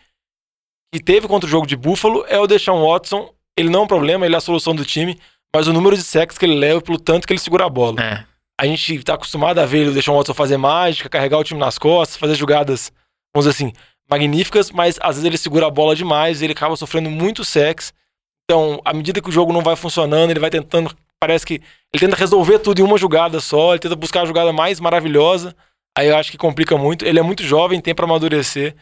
que teve contra o jogo de Buffalo, é o Deshaun Watson. Ele não é um problema, ele é a solução do time, mas o número de sacks que ele leva pelo tanto que ele segura a bola. É. A gente tá acostumado a ver o Deshaun Watson fazer mágica, carregar o time nas costas, fazer jogadas, vamos dizer assim, magníficas, mas às vezes ele segura a bola demais, ele acaba sofrendo muito sex. Então, à medida que o jogo não vai funcionando, ele vai tentando, parece que ele tenta resolver tudo em uma jogada só, ele tenta buscar a jogada mais maravilhosa. Aí eu acho que complica muito. Ele é muito jovem, tem pra amadurecer,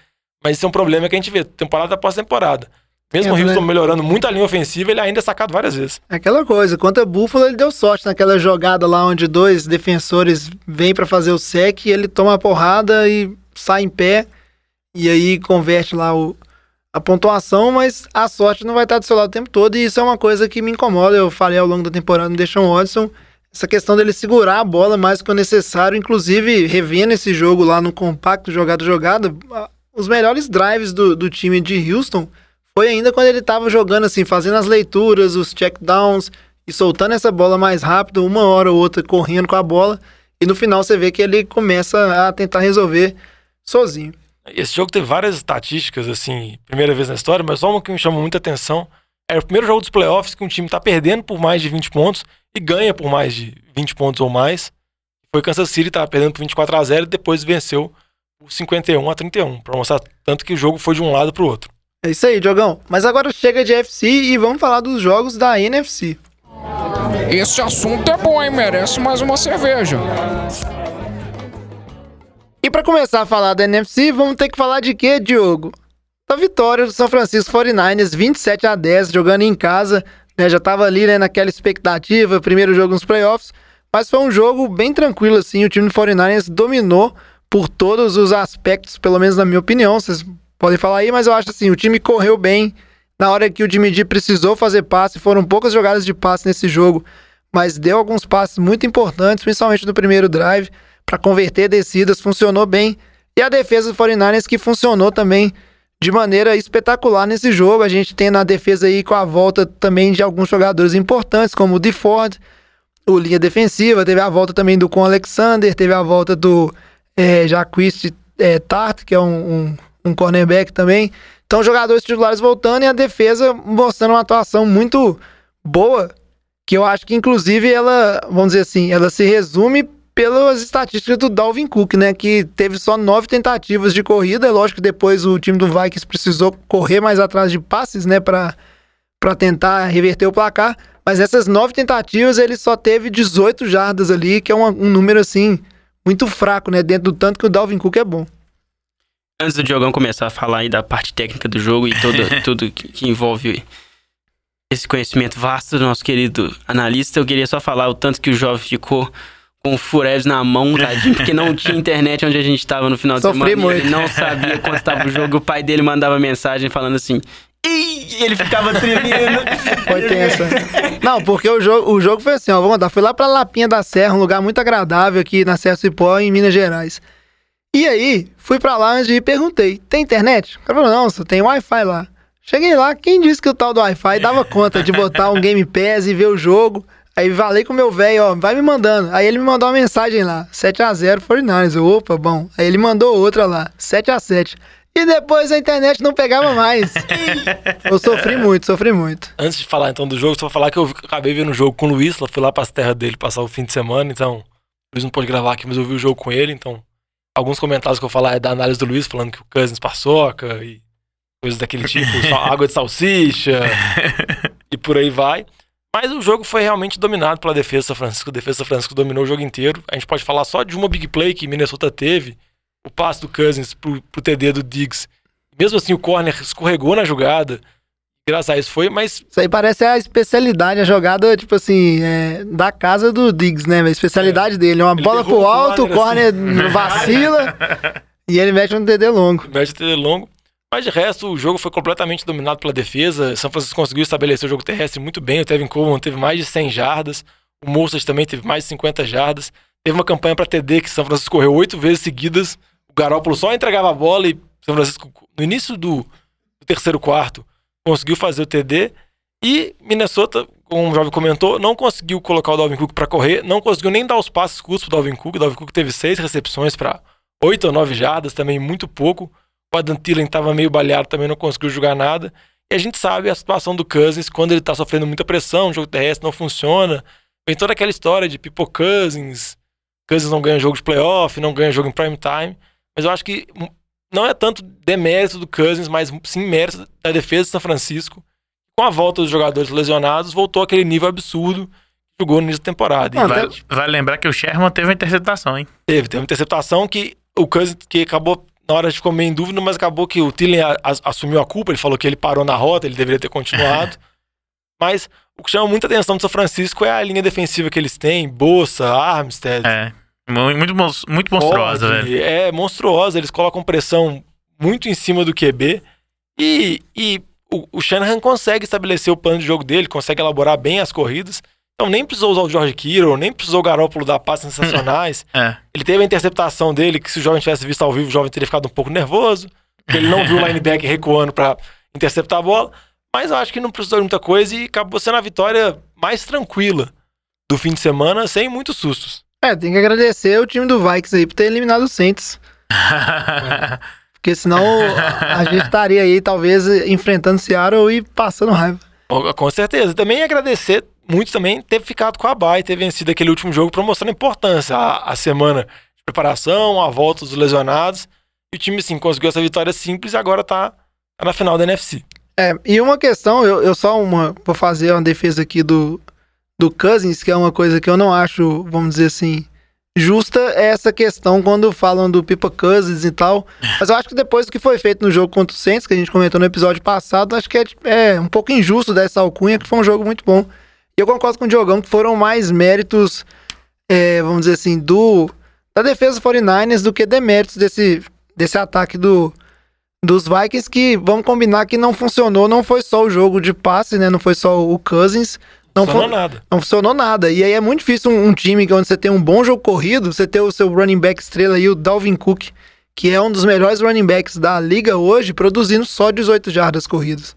mas isso é um problema que a gente vê temporada após temporada. Mesmo o Houston melhorando muito a linha ofensiva, ele ainda é sacado várias vezes. Aquela coisa, contra Buffalo ele deu sorte naquela jogada lá onde dois defensores vêm pra fazer o sec e ele toma a porrada e sai em pé e aí converte lá o, a pontuação, mas a sorte não vai estar do seu lado o tempo todo e isso é uma coisa que me incomoda. Eu falei ao longo da temporada no Deshaun Watson, essa questão dele segurar a bola mais do que o necessário, inclusive revendo esse jogo lá no compacto jogada jogada, a- os melhores drives do, do time de Houston foi ainda quando ele tava jogando assim, fazendo as leituras, os checkdowns e soltando essa bola mais rápido, uma hora ou outra correndo com a bola. E no final você vê que ele começa a tentar resolver sozinho. Esse jogo teve várias estatísticas, assim, primeira vez na história, mas só uma que me chamou muita atenção. É o primeiro jogo dos playoffs que um time tá perdendo por mais de 20 pontos e ganha por mais de 20 pontos ou mais. Foi Kansas City, tava perdendo por 24 a 0 e depois venceu por 51 a 31, pra mostrar tanto que o jogo foi de um lado pro outro. É isso aí, Diogão. Mas agora chega de FC e vamos falar dos jogos da NFC. Esse assunto é bom, hein? Merece mais uma cerveja. E pra começar a falar da NFC, vamos ter que falar de quê, Diogo? Da vitória do São Francisco 49ers, 27 a 10, jogando em casa. né? Já tava ali né, naquela expectativa, primeiro jogo nos playoffs. Mas foi um jogo bem tranquilo, assim. O time do 49ers dominou por todos os aspectos, pelo menos na minha opinião. Vocês podem falar aí, mas eu acho assim: o time correu bem. Na hora que o G precisou fazer passe, foram poucas jogadas de passe nesse jogo, mas deu alguns passes muito importantes, principalmente no primeiro drive, para converter descidas, funcionou bem. E a defesa do 49ers que funcionou também de maneira espetacular nesse jogo. A gente tem na defesa aí com a volta também de alguns jogadores importantes, como o DeFord, o linha defensiva, teve a volta também do Con Alexander, teve a volta do é, Jaquist é, Tart, que é um, um, um cornerback também. Então, jogadores titulares voltando e a defesa mostrando uma atuação muito boa, que eu acho que, inclusive, ela, vamos dizer assim, ela se resume pelas estatísticas do Dalvin Cook, né? Que teve só nove tentativas de corrida. É lógico que depois o time do Vikings precisou correr mais atrás de passes, né? Pra, pra tentar reverter o placar. Mas essas nove tentativas, ele só teve 18 jardas ali, que é um, um número, assim, muito fraco, né? Dentro do tanto que o Dalvin Cook é bom. Antes do Diogão começar a falar aí da parte técnica do jogo e todo, tudo que, que envolve esse conhecimento vasto do nosso querido analista, eu queria só falar o tanto que o jovem ficou com o Fureves na mão, tadinho, porque não tinha internet onde a gente tava no final de Sofri semana. e Ele muito. não sabia quanto estava o jogo. O pai dele mandava mensagem falando assim. E ele ficava tremendo. Foi tenso. Não, porque o jogo, o jogo foi assim, ó. Vamos lá, fui lá pra Lapinha da Serra, um lugar muito agradável aqui na Serra Cipó, em Minas Gerais. E aí, fui pra de ir, perguntei: tem internet? O cara falou: não, só tem Wi-Fi lá. Cheguei lá, quem disse que o tal do Wi-Fi dava conta de botar um Game Pass e ver o jogo? Aí falei com o meu velho, ó, vai me mandando. Aí ele me mandou uma mensagem lá, 7x0 49ers. Eu, opa, bom. Aí ele mandou outra lá, 7x7. E depois a internet não pegava mais. Eu sofri muito, sofri muito. Antes de falar então do jogo, só falar que eu acabei vendo o jogo com o Luiz, fui lá pras terras dele passar o fim de semana, então o Luiz não pôde gravar aqui, mas eu vi o jogo com ele, então alguns comentários que eu falar é da análise do Luiz, falando que o Cousins paçoca e coisas daquele tipo, água de salsicha e por aí vai. Mas o jogo foi realmente dominado pela defesa do São Francisco. A defesa do São Francisco dominou o jogo inteiro. A gente pode falar só de uma big play que Minnesota teve, o passe do Cousins pro, pro TD do Diggs. Mesmo assim, o corner escorregou na jogada. Graças a isso foi, mas Isso aí parece a especialidade, a jogada, tipo assim, é, da casa do Diggs, né? A especialidade dele. Uma Ele bola pro alto, o corner, corner vacila e ele mete um TD longo. médio TD longo. Mas de resto, o jogo foi completamente dominado pela defesa. São Francisco conseguiu estabelecer o jogo terrestre muito bem. O Tevin Coleman teve mais de 100 jardas. O Mostert também teve mais de 50 jardas. Teve uma campanha para TD que São Francisco correu oito vezes seguidas. O Garópolo só entregava a bola e São Francisco, no início do, do terceiro quarto, conseguiu fazer o TD. E Minnesota, como o jovem comentou, não conseguiu colocar o Dalvin Cook para correr, não conseguiu nem dar os passes curtos pro Dalvin Cook. O Dalvin Cook teve seis recepções para oito ou nove jardas, também muito pouco. O Adam Thielen estava meio baleado, também não conseguiu jogar nada. E a gente sabe a situação do Cousins quando ele tá sofrendo muita pressão, o jogo terrestre não funciona. Vem toda aquela história de Pipo Cousins, Cousins não ganha jogo de playoff, não ganha jogo em prime time. Mas eu acho que não é tanto demérito do Cousins, mas sim mérito da defesa de São Francisco. Com a volta dos jogadores lesionados, voltou aquele nível absurdo que jogou no início da temporada. Vai- até- Vale lembrar que o Sherman teve uma interceptação, hein? Teve, teve uma interceptação que o Cousins que acabou, na hora ficou meio em dúvida, mas acabou que o a- assumiu a culpa, ele falou que ele parou na rota, ele deveria ter continuado. mas o que chama muita atenção do São Francisco é a linha defensiva que eles têm, Bolsa, Armstead, É. Mu- Muito, muito monstruosa, Ford, velho. É monstruosa, eles colocam pressão muito em cima do QB e, e o, o Shanahan consegue estabelecer o plano de jogo dele, consegue elaborar bem as corridas. Então nem precisou usar o George Kittle, nem precisou o Garópolo dar passes sensacionais. É. Ele teve a interceptação dele, que se o jovem tivesse visto ao vivo, o jovem teria ficado um pouco nervoso. Ele não viu o linebacker recuando pra interceptar a bola. Mas eu acho que não precisou de muita coisa e acabou sendo a vitória mais tranquila do fim de semana, sem muitos sustos. É, tem que agradecer o time do Vikings aí por ter eliminado o Saints. Porque senão a gente estaria aí, talvez, enfrentando o Seattle e passando raiva. Com certeza. Também agradecer muito também ter ficado com a Bay, ter vencido aquele último jogo para mostrar a importância, a, a semana de preparação, a volta dos lesionados. E o time, assim, conseguiu essa vitória simples e agora tá, tá na final da NFC. É, e uma questão, eu, eu só uma, vou fazer uma defesa aqui do, do Cousins, que é uma coisa que eu não acho, vamos dizer assim, justa, é essa questão quando falam do Pipa Cousins e tal. Mas eu acho que depois do que foi feito no jogo contra o Saints, que a gente comentou no episódio passado, acho que é, é um pouco injusto dessa alcunha, que foi um jogo muito bom. E eu concordo com o Diogão que foram mais méritos, é, vamos dizer assim, do da defesa 49ers do que deméritos desse, desse ataque do, dos Vikings que, vamos combinar que não funcionou, não foi só o jogo de passe, né? Não foi só o Cousins. Não, funcionou foi, nada. não funcionou nada. E aí é muito difícil um, um time que onde você tem um bom jogo corrido, você ter o seu running back estrela aí, o Dalvin Cook, que é um dos melhores running backs da liga hoje, produzindo só 18 jardas corridas.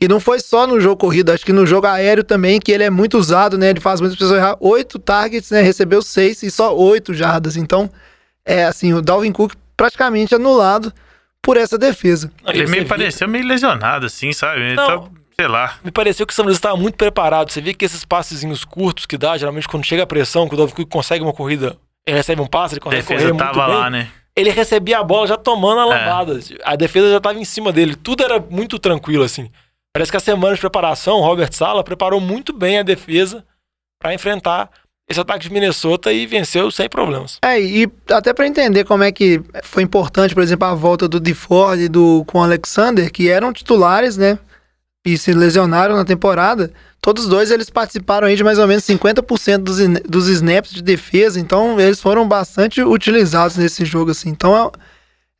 E não foi só no jogo corrido, acho que no jogo aéreo também, que ele é muito usado, né? Ele faz muitas pessoas errar. Oito targets, né? Recebeu seis e só oito jardas. Então, é assim, o Dalvin Cook praticamente anulado por essa defesa. Ele meio via- pareceu meio lesionado, assim, sabe? Ele Não. tá, sei lá. Me pareceu que o São Francisco estava muito preparado. Você vê que esses passezinhos curtos que dá, geralmente quando chega a pressão, que o consegue uma corrida ele recebe um passe, ele A consegue defesa correr muito tava bem. lá, né? Ele recebia a bola já tomando a É. lambada. A defesa já tava em cima dele. Tudo era muito tranquilo, assim. Parece que a semana de preparação, o Robert Sala preparou muito bem a defesa pra enfrentar esse ataque de Minnesota e venceu sem problemas. É, e até pra entender como é que foi importante, por exemplo, a volta do DeFord e do com o Alexander, que eram titulares, né? E se lesionaram na temporada. Todos os dois eles participaram aí de mais ou menos 50% dos, dos snaps de defesa, então eles foram bastante utilizados nesse jogo, assim. Então é,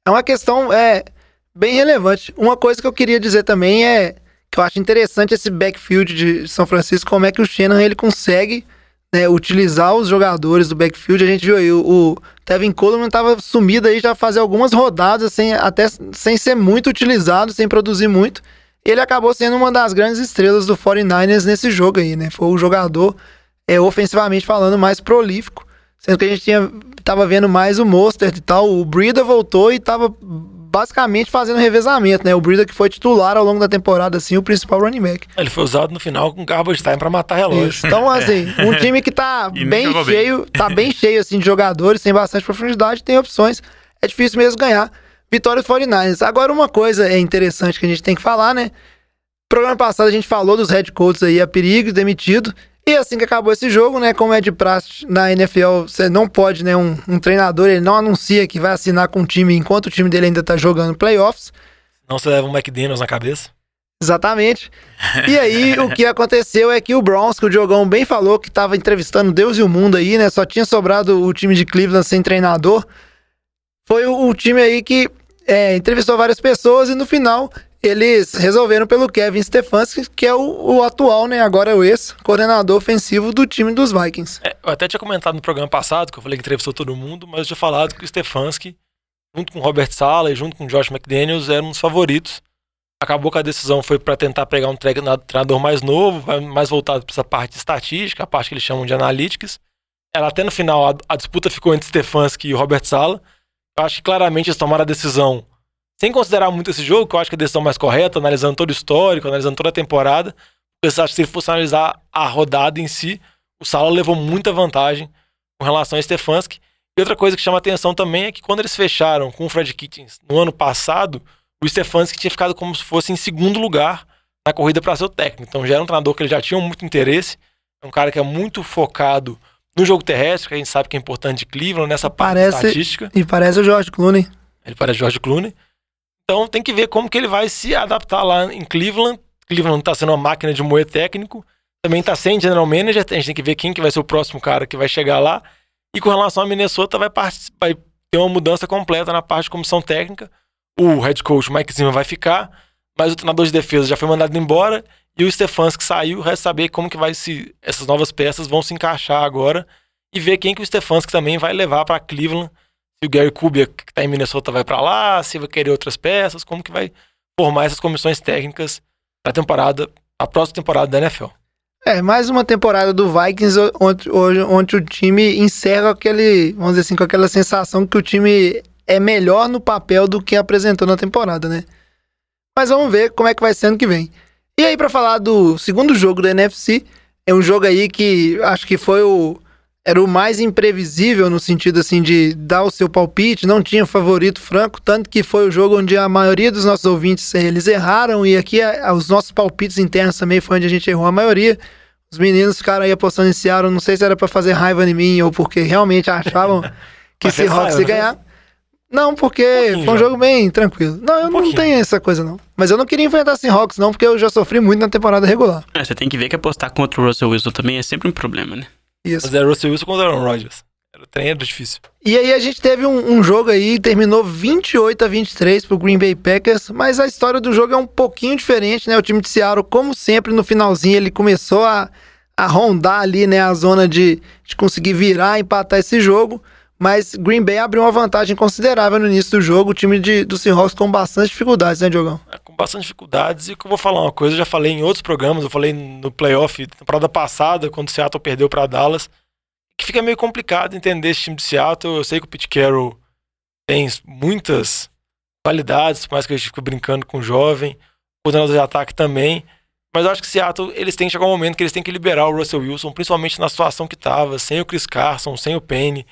é uma questão é, bem relevante. Uma coisa que eu queria dizer também é que eu acho interessante esse backfield de São Francisco, como é que o Shannon ele consegue né, utilizar os jogadores do backfield. A gente viu aí, o, o Tevin Coleman tava sumido aí já fazia algumas rodadas, sem, até sem ser muito utilizado, sem produzir muito. Ele acabou sendo uma das grandes estrelas do 49ers nesse jogo aí, né? Foi o jogador, é, ofensivamente falando, mais prolífico. Sendo que a gente tinha, tava vendo mais o Mostert e tal. O Brida voltou e tava basicamente fazendo revezamento, né? O Brida que foi titular ao longo da temporada, assim, o principal running back. Ele foi usado no final com garbage time pra matar relógio. Isso. Então, assim, um time que tá bem jogou bem. cheio, tá bem cheio, assim, de jogadores, tem bastante profundidade, tem opções. É difícil mesmo ganhar. Vitória dos 49ers. Agora, uma coisa é interessante que a gente tem que falar, né? Programa passado a gente falou dos head coaches aí a perigo, demitido. E assim que acabou esse jogo, né? Como é de praxe na NFL, você não pode, né? Um, um treinador, ele não anuncia que vai assinar com o time enquanto o time dele ainda tá jogando playoffs. Não se leva um McDaniels na cabeça. Exatamente. E aí, o que aconteceu é que o Browns, que o Diogão bem falou, que tava entrevistando Deus e o mundo aí, né? Só tinha sobrado o time de Cleveland sem treinador. Foi o, o time aí que é, entrevistou várias pessoas e no final eles resolveram pelo Kevin Stefanski, que é o, o atual, né? Agora é o ex-coordenador ofensivo do time dos Vikings. É, eu até tinha comentado no programa passado, que eu falei que entrevistou todo mundo, mas eu tinha falado que o Stefanski, junto com o Robert Sala e junto com o Josh McDaniels, eram os favoritos. Acabou que a decisão foi para tentar pegar um treina- treinador mais novo, mais voltado para essa parte de estatística, a parte que eles chamam de analytics. Ela até no final, a, a disputa ficou entre Stefanski e Robert Sala. Eu acho que claramente eles tomaram a decisão sem considerar muito esse jogo, que eu acho que é a decisão mais correta, analisando todo o histórico, analisando toda a temporada. Porque eu acho que se ele fosse analisar a rodada em si, o Sala levou muita vantagem com relação a Stefanski. E outra coisa que chama atenção também é que quando eles fecharam com o Fred Kitchens no ano passado, o Stefanski tinha ficado como se fosse em segundo lugar na corrida para ser o técnico. Então já era um treinador que ele já tinha muito interesse, é um cara que é muito focado no jogo terrestre, que a gente sabe que é importante de Cleveland, nessa parte Parece- estatística. E parece o George Clooney. Ele parece George Clooney. Então tem que ver como que ele vai se adaptar lá em Cleveland. Cleveland tá sendo uma máquina de moer técnico. Também tá sem general manager. A gente tem que ver quem que vai ser o próximo cara que vai chegar lá. E com relação a Minnesota, vai, vai ter uma mudança completa na parte de comissão técnica. O head coach Mike Zimmer vai ficar, mas o treinador de defesa já foi mandado embora. E o Stefanski saiu. Resta saber como que vai se essas novas peças vão se encaixar agora. E ver quem que o Stefanski também vai levar para Cleveland se o Gary Kubiak, que tá em Minnesota, vai para lá, se vai querer outras peças, como que vai formar essas comissões técnicas da temporada, a próxima temporada da NFL. É, mais uma temporada do Vikings onde, onde o time encerra aquele, vamos dizer assim, com aquela sensação que o time é melhor no papel do que apresentou na temporada, né? Mas vamos ver como é que vai ser ano que vem. E aí, pra falar do segundo jogo do NFC, é um jogo aí que acho que foi o. Era o mais imprevisível no sentido assim de dar o seu palpite, não tinha favorito franco, tanto que foi o jogo onde a maioria dos nossos ouvintes eh, eles erraram e aqui a- os nossos palpites internos também foi onde a gente errou a maioria. Os meninos ficaram aí apostando em Seattle, não sei se era pra fazer raiva em mim ou porque realmente achavam que Seahawks raiva, ia ganhar. Não, porque pouquinho foi um jogo bem tranquilo. Não, eu não pouquinho. tenho essa coisa não. Mas eu não queria enfrentar Seahawks não, porque eu já sofri muito na temporada regular. É, você tem que ver que apostar contra o Russell Wilson também é sempre um problema, né? Isso. Mas era Russell Wilson contra Aaron Rodgers. Era o trem era difícil. E aí a gente teve um, um jogo aí, terminou 28 a 23 pro Green Bay Packers, mas a história do jogo é um pouquinho diferente, né? O time de Seattle, como sempre, no finalzinho ele começou a, a rondar ali, né, a zona de, de conseguir virar, empatar esse jogo, mas Green Bay abriu uma vantagem considerável no início do jogo, o time de, do Seahawks com bastante dificuldades, né, Diogão? É, com bastante dificuldades. E que eu vou falar uma coisa, eu já falei em outros programas, eu falei no playoff, temporada passada, quando o Seattle perdeu para Dallas, que fica meio complicado entender esse time de Seattle. Eu sei que o Pete Carroll tem muitas qualidades, por mais que gente fique brincando com o jovem, o coordenador de ataque também. Mas eu acho que Seattle, eles têm que chegar um momento que eles têm que liberar o Russell Wilson, principalmente na situação que estava, sem o Chris Carson, sem o Penny,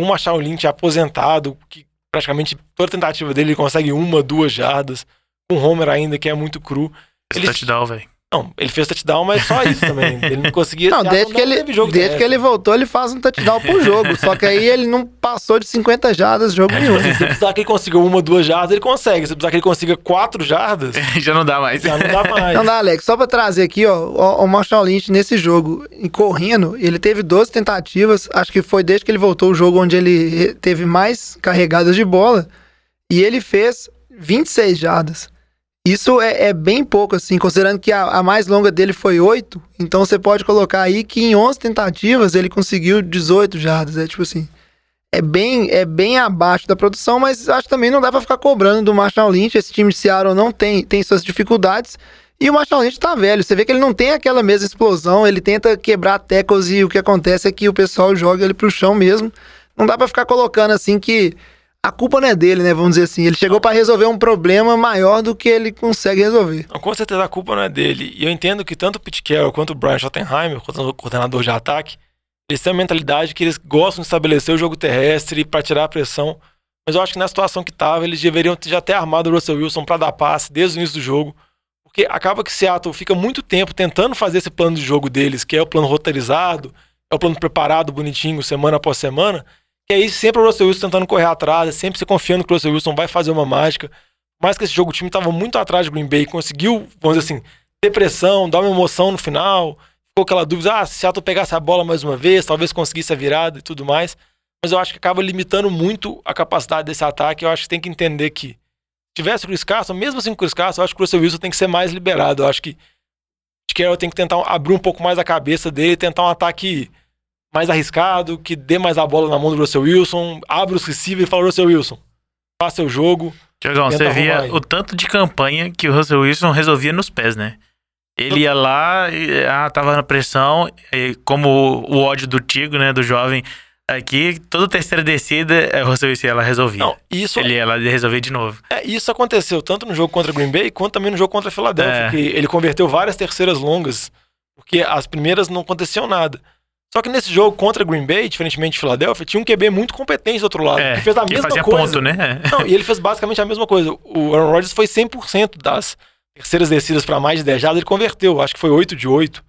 um Marshall Lynch aposentado, que praticamente toda tentativa dele ele consegue uma, duas jardas, com um Homer ainda que é muito cru. Esse Ele- touchdown, velho. Não, ele fez touchdown, mas só isso também. Ele não conseguia. Não, desde, que ele, desde que ele voltou, ele faz um touchdown por jogo. Só que aí ele não passou de 50 jardas jogo nenhum. Se precisar que ele consiga uma, duas jardas, ele consegue. Se precisar que ele consiga quatro jardas, Já não dá mais. já não dá mais. Então, dá, Alex, só pra trazer aqui, ó, o, o Marshall Lynch nesse jogo, correndo, ele teve 12 tentativas, acho que foi desde que ele voltou o jogo onde ele teve mais carregadas de bola, e ele fez 26 jardas. Isso é, é bem pouco, assim, considerando que a, a mais longa dele foi 8, então você pode colocar aí que em 11 tentativas ele conseguiu 18 jardas, é tipo assim... É bem, é bem abaixo da produção, mas acho que também não dá pra ficar cobrando do Marshall Lynch. Esse time de Seattle não tem, tem suas dificuldades. E o Marshall Lynch tá velho. Você vê que ele não tem aquela mesma explosão. Ele tenta quebrar tackles e o que acontece é que o pessoal joga ele pro chão mesmo. Não dá pra ficar colocando assim que a culpa não é dele, né? Vamos dizer assim. Ele chegou pra resolver um problema maior do que ele consegue resolver. Com certeza a culpa não é dele. E eu entendo que tanto o Pete Carroll quanto o Brian Schottenheimer, o coordenador de ataque, eles têm a mentalidade que eles gostam de estabelecer o jogo terrestre para tirar a pressão. Mas eu acho que na situação que tava, eles deveriam ter- já ter armado o Russell Wilson para dar passe desde o início do jogo. Porque acaba que Seattle fica muito tempo tentando fazer esse plano de jogo deles, que é o plano roteirizado, é o plano preparado, bonitinho, semana após semana. Que aí sempre o Russell Wilson tentando correr atrás, é sempre se confiando que o Russell Wilson vai fazer uma mágica. Mais que esse jogo, o time estava muito atrás de Green Bay, conseguiu, vamos dizer assim, ter pressão, dar uma emoção no final. Ficou aquela dúvida, ah, se Seattle pegasse a bola mais uma vez, talvez conseguisse a virada e tudo mais. Mas eu acho que acaba limitando muito a capacidade desse ataque. Eu acho que tem que entender que, se tivesse o Chris Carson, mesmo assim com o Chris Carson, eu acho que o Russell Wilson tem que ser mais liberado. Eu acho que o Carroll tem que tentar abrir um pouco mais a cabeça dele, tentar um ataque mais arriscado, que dê mais a bola na mão do Russell Wilson, abre os receivers e fala, Russell Wilson, faça seu jogo. Tiagão, você via aí. o tanto de campanha que o Russell Wilson resolvia nos pés, né? Ele ia lá, e, ah, tava na pressão, e como o, ódio do Tigo, né, do jovem aqui, toda terceira descida, é, o Russell Wilson ela resolvia. Não, isso Ele ia lá resolvia de novo. É, isso aconteceu tanto no jogo contra Green Bay quanto também no jogo contra a Philadelphia, É. que ele converteu várias terceiras longas, porque as primeiras não aconteceu nada. Só que nesse jogo contra Green Bay, diferentemente de Philadelphia, tinha um QB muito competente do outro lado, É, que fez a que mesma fazia coisa. ponto, né? Não, e ele fez basicamente a mesma coisa. O Aaron Rodgers foi 100% das terceiras descidas para mais de 10 jardas, ele converteu. Acho que foi 8 de 8,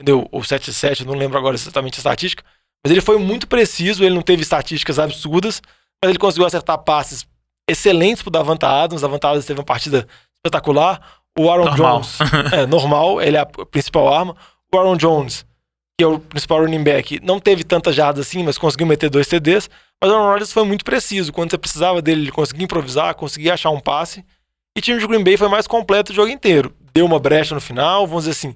entendeu? Ou 7 de 7, não lembro agora exatamente a estatística. Mas ele foi muito preciso, ele não teve estatísticas absurdas, mas ele conseguiu acertar passes excelentes pro Davanta Adams. Davanta Adams teve uma partida espetacular. O Aaron Normal. Jones, é normal, ele é a principal arma. O Aaron Jones, que é o principal running back, não teve tantas jardas assim, mas conseguiu meter dois TDs. Mas o Aaron Rodgers foi muito preciso. Quando você precisava dele, ele conseguia improvisar, conseguia achar um passe. E o time de Green Bay foi mais completo o jogo inteiro. Deu uma brecha no final, vamos dizer assim.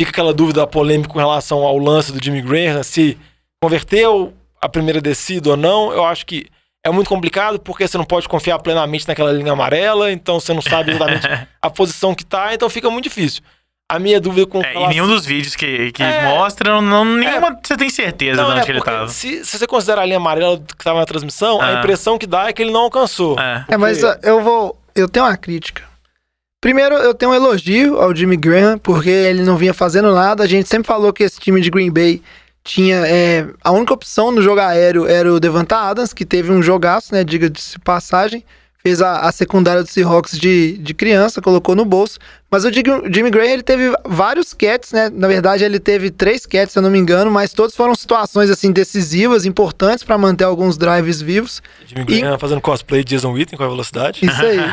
Fica aquela dúvida polêmica com relação ao lance do Jimmy Graham, se converteu a primeira descida ou não. Eu acho que é muito complicado porque você não pode confiar plenamente naquela linha amarela, então você não sabe exatamente a posição que tá, então fica muito difícil. A minha dúvida com É, e nenhum dos vídeos que, que É. mostram, não, nenhuma você tem certeza Não, de onde é, que ele porque tava. Se, se você considerar a linha amarela que tava na transmissão, a Ah. impressão que dá é que ele não alcançou. É. É, mas ó, eu vou. Eu tenho uma crítica. Primeiro, eu tenho um elogio ao Jimmy Graham, porque ele não vinha fazendo nada. A gente sempre falou que esse time de Green Bay tinha. é, a única opção no jogo aéreo era o Devonta Adams, que teve um jogaço, né? Diga-se passagem. Fez a, a secundária do Seahawks de, de criança, colocou no bolso. Mas o Jimmy Graham, ele teve vários catches, né? Na verdade, ele teve três catches, se eu não me engano, mas todos foram situações, assim, decisivas, importantes para manter alguns drives vivos. Jimmy Graham fazendo cosplay de Jason Witten com a velocidade. Isso aí.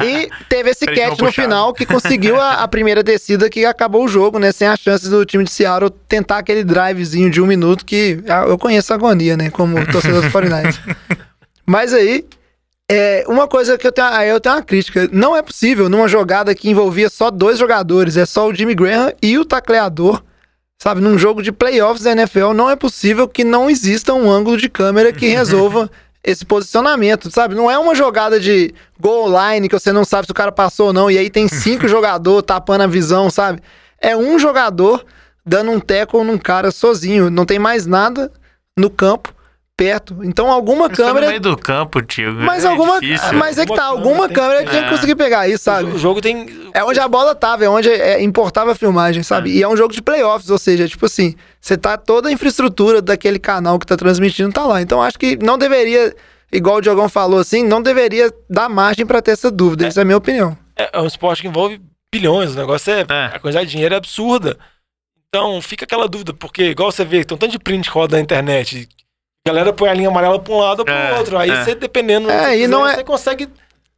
E teve esse catch no final que conseguiu a, a primeira descida que acabou o jogo, né? Sem a chance do time de Seattle tentar aquele drivezinho de um minuto que ah, eu conheço a agonia, né? Como torcedor dos 49ers. Mas aí, é, uma coisa que eu tenho, aí eu tenho uma crítica. Não é possível numa jogada que envolvia só dois jogadores, é só o Jimmy Graham e o tacleador. Sabe, num jogo de playoffs da NFL, não é possível que não exista um ângulo de câmera que resolva esse posicionamento, sabe? Não é uma jogada de goal line que você não sabe se o cara passou ou não, e aí tem cinco jogadores tapando a visão, sabe? É um jogador dando um tackle num cara sozinho, não tem mais nada no campo perto. Então alguma Eles estão no câmera. meio do campo, tio. Mas é alguma. difícil. Mas é que tá, Alguma câmera tem câmera que- tinha que É. conseguir pegar isso, O sabe? jogo tem. É onde a bola tava, é onde é, importava a filmagem, sabe? E é um jogo de playoffs, ou seja, tipo assim, você tá toda a infraestrutura daquele canal que tá transmitindo tá lá. Então acho que não deveria, igual o Diogão falou assim, não deveria dar margem pra ter essa dúvida. Essa é a minha opinião. É, é um esporte que envolve bilhões. O negócio é. É. A quantidade de dinheiro é absurda. Então fica aquela dúvida, porque, igual você vê, tem um tanto de print que roda na internet. A galera põe a linha amarela pra um lado ou pro É, outro. Aí é. você, dependendo do É, e quiser, não é- você consegue.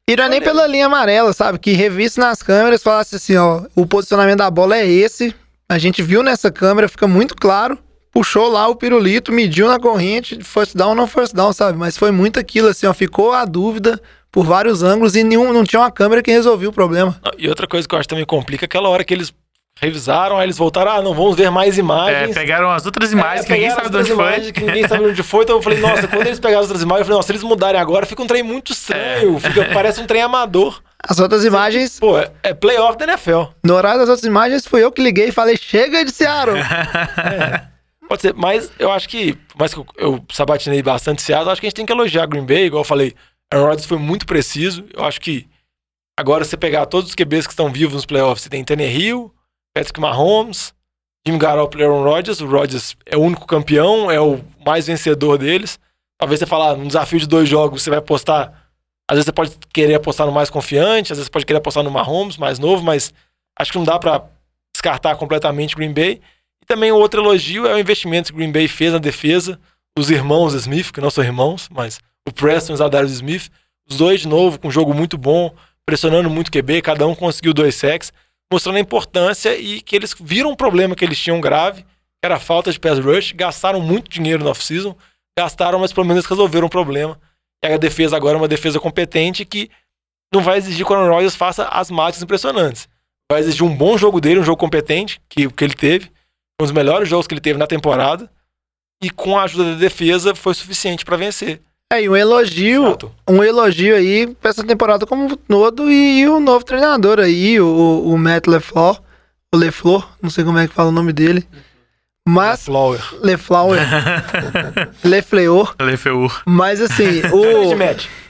E não é nem pela linha amarela, sabe? Que revisse nas câmeras, falasse assim, ó, o posicionamento da bola é esse. A gente viu nessa câmera, fica muito claro. Puxou lá o pirulito, mediu na corrente, first down ou não first down, sabe? Mas foi muito aquilo, assim, ó, ficou a dúvida por vários ângulos e nenhum, não tinha uma câmera que resolvia o problema. E outra coisa que eu acho que também complica é aquela hora que eles revisaram, aí eles voltaram, ah, não, vamos ver mais É, imagens. pegaram as outras imagens É, que ninguém pegaram sabe de as onde outras foi. imagens Que ninguém sabe onde foi. Então eu falei, nossa, quando eles pegaram as outras imagens, eu falei, nossa, se eles mudarem agora, fica um trem muito estranho. Fica, parece um trem amador. As outras imagens, Pô, é, é playoff da NFL. no horário das outras imagens, fui eu que liguei e falei, chega de Seattle. Pode ser, mas eu acho que, por mais que eu, eu sabatinei bastante Seattle, acho que a gente tem que elogiar Green Bay, igual eu falei. Aaron Rodgers foi muito preciso. Eu acho que agora você pegar todos os QBs que estão vivos nos playoffs, você tem Tannehill, Patrick Mahomes, Jimmy Garoppolo e Aaron Rodgers. O Rodgers é o único campeão, é o mais vencedor deles. Talvez você falar, num desafio de dois jogos, você vai apostar. Às vezes você pode querer apostar no mais confiante, às vezes você pode querer apostar no Mahomes, mais novo, mas acho que não dá pra descartar completamente Green Bay. E também o outro elogio é o investimento que Green Bay fez na defesa. Os irmãos Smith, que não são irmãos, mas o Preston e o Zadarius Smith, os dois de novo, com um jogo muito bom, pressionando muito o QB, cada um conseguiu dois sacks, mostrando a importância e que eles viram um problema que eles tinham grave, que era a falta de pass rush, gastaram muito dinheiro no off-season, gastaram, mas pelo menos resolveram o problema. E a defesa agora é uma defesa competente que não vai exigir que o Aaron Rodgers faça as mágias impressionantes. Vai exigir um bom jogo dele, um jogo competente, que, que ele teve, um dos melhores jogos que ele teve na temporada, e com a ajuda da defesa foi suficiente pra vencer. É, e um elogio, Exato. um elogio aí pra essa temporada como um todo e, o novo treinador aí, o, o Matt LeFleur, o LeFleur, não sei como é que fala o nome dele, mas Flower. LeFleur, LeFleur, LFU. mas assim, o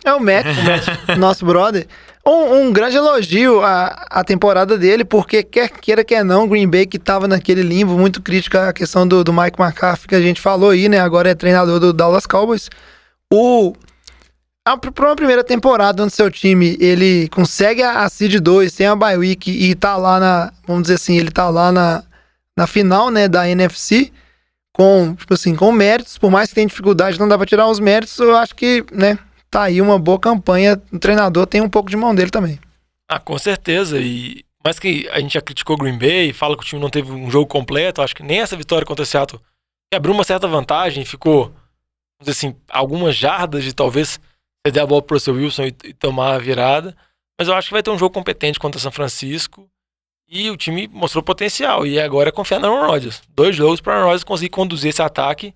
é o Matt, nosso brother, um, um grande elogio à, à temporada dele, porque quer queira quer não, Green Bay que tava naquele limbo muito crítico à questão do, do Mike McCarthy que a gente falou aí, né, agora é treinador do Dallas Cowboys, o a, uma primeira temporada onde seu time ele consegue a, Seed 2, tem a bye week e tá lá na, vamos dizer assim, ele tá lá na, na final, né, da NFC, com, tipo assim, com méritos, por mais que tenha dificuldade, não dá pra tirar os méritos, eu acho que, né, tá aí uma boa campanha, o treinador tem um pouco de mão dele também. Ah, com certeza. E mais que a gente já criticou Green Bay, fala que o time não teve um jogo completo, acho que nem essa vitória contra o Seattle que abriu uma certa vantagem, ficou, assim, algumas jardas de talvez ceder a bola pro Russell Wilson e, e tomar a virada. Mas eu acho que vai ter um jogo competente contra São Francisco. E o time mostrou potencial. E agora é confiar no Aaron Rodgers. Dois jogos para Aaron Rodgers conseguir conduzir esse ataque.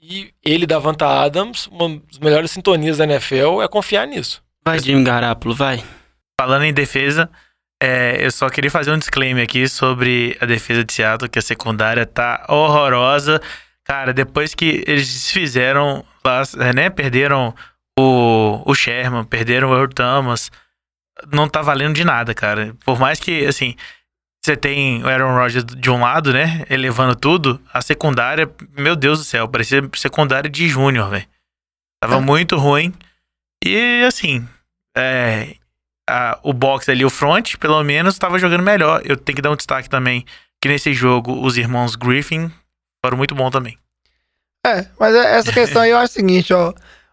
E ele da Vanta Adams, uma das melhores sintonias da NFL, é confiar nisso. Vai, Jimmy Garoppolo, vai. Falando em defesa, é, eu só queria fazer um disclaimer aqui sobre a defesa de Seattle, que a secundária tá horrorosa. Cara, depois que eles desfizeram, lá, é, né, perderam o, o Sherman, perderam o Earl Thomas, não tá valendo de nada, cara. Por mais que, assim, você tem o Aaron Rodgers de um lado, né, elevando tudo, a secundária, meu Deus do céu, parecia secundária de júnior, velho. Tava É. muito ruim. E, assim, é, a- o box ali, o front, pelo menos, estava jogando melhor. Eu tenho que dar um destaque também que nesse jogo os irmãos Griffin foram muito bons também. É, mas é- essa questão aí eu acho o seguinte, ó.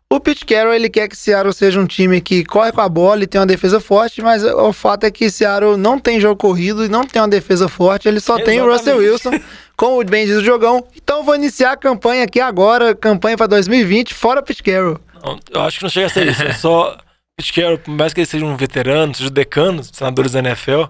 O Pete Carroll, ele quer que Seattle seja um time que corre com a bola e tem uma defesa forte, mas o fato é que Seattle não tem jogo corrido e não tem uma defesa forte, ele só tem o Russell Wilson, como bem diz o jogão. Então eu vou iniciar a campanha aqui agora, campanha pra 2020, fora Pete Carroll. Não, eu acho que não chega a ser isso. É só. Pete Carroll, por mais que ele seja um veterano, seja um decano senadores da NFL,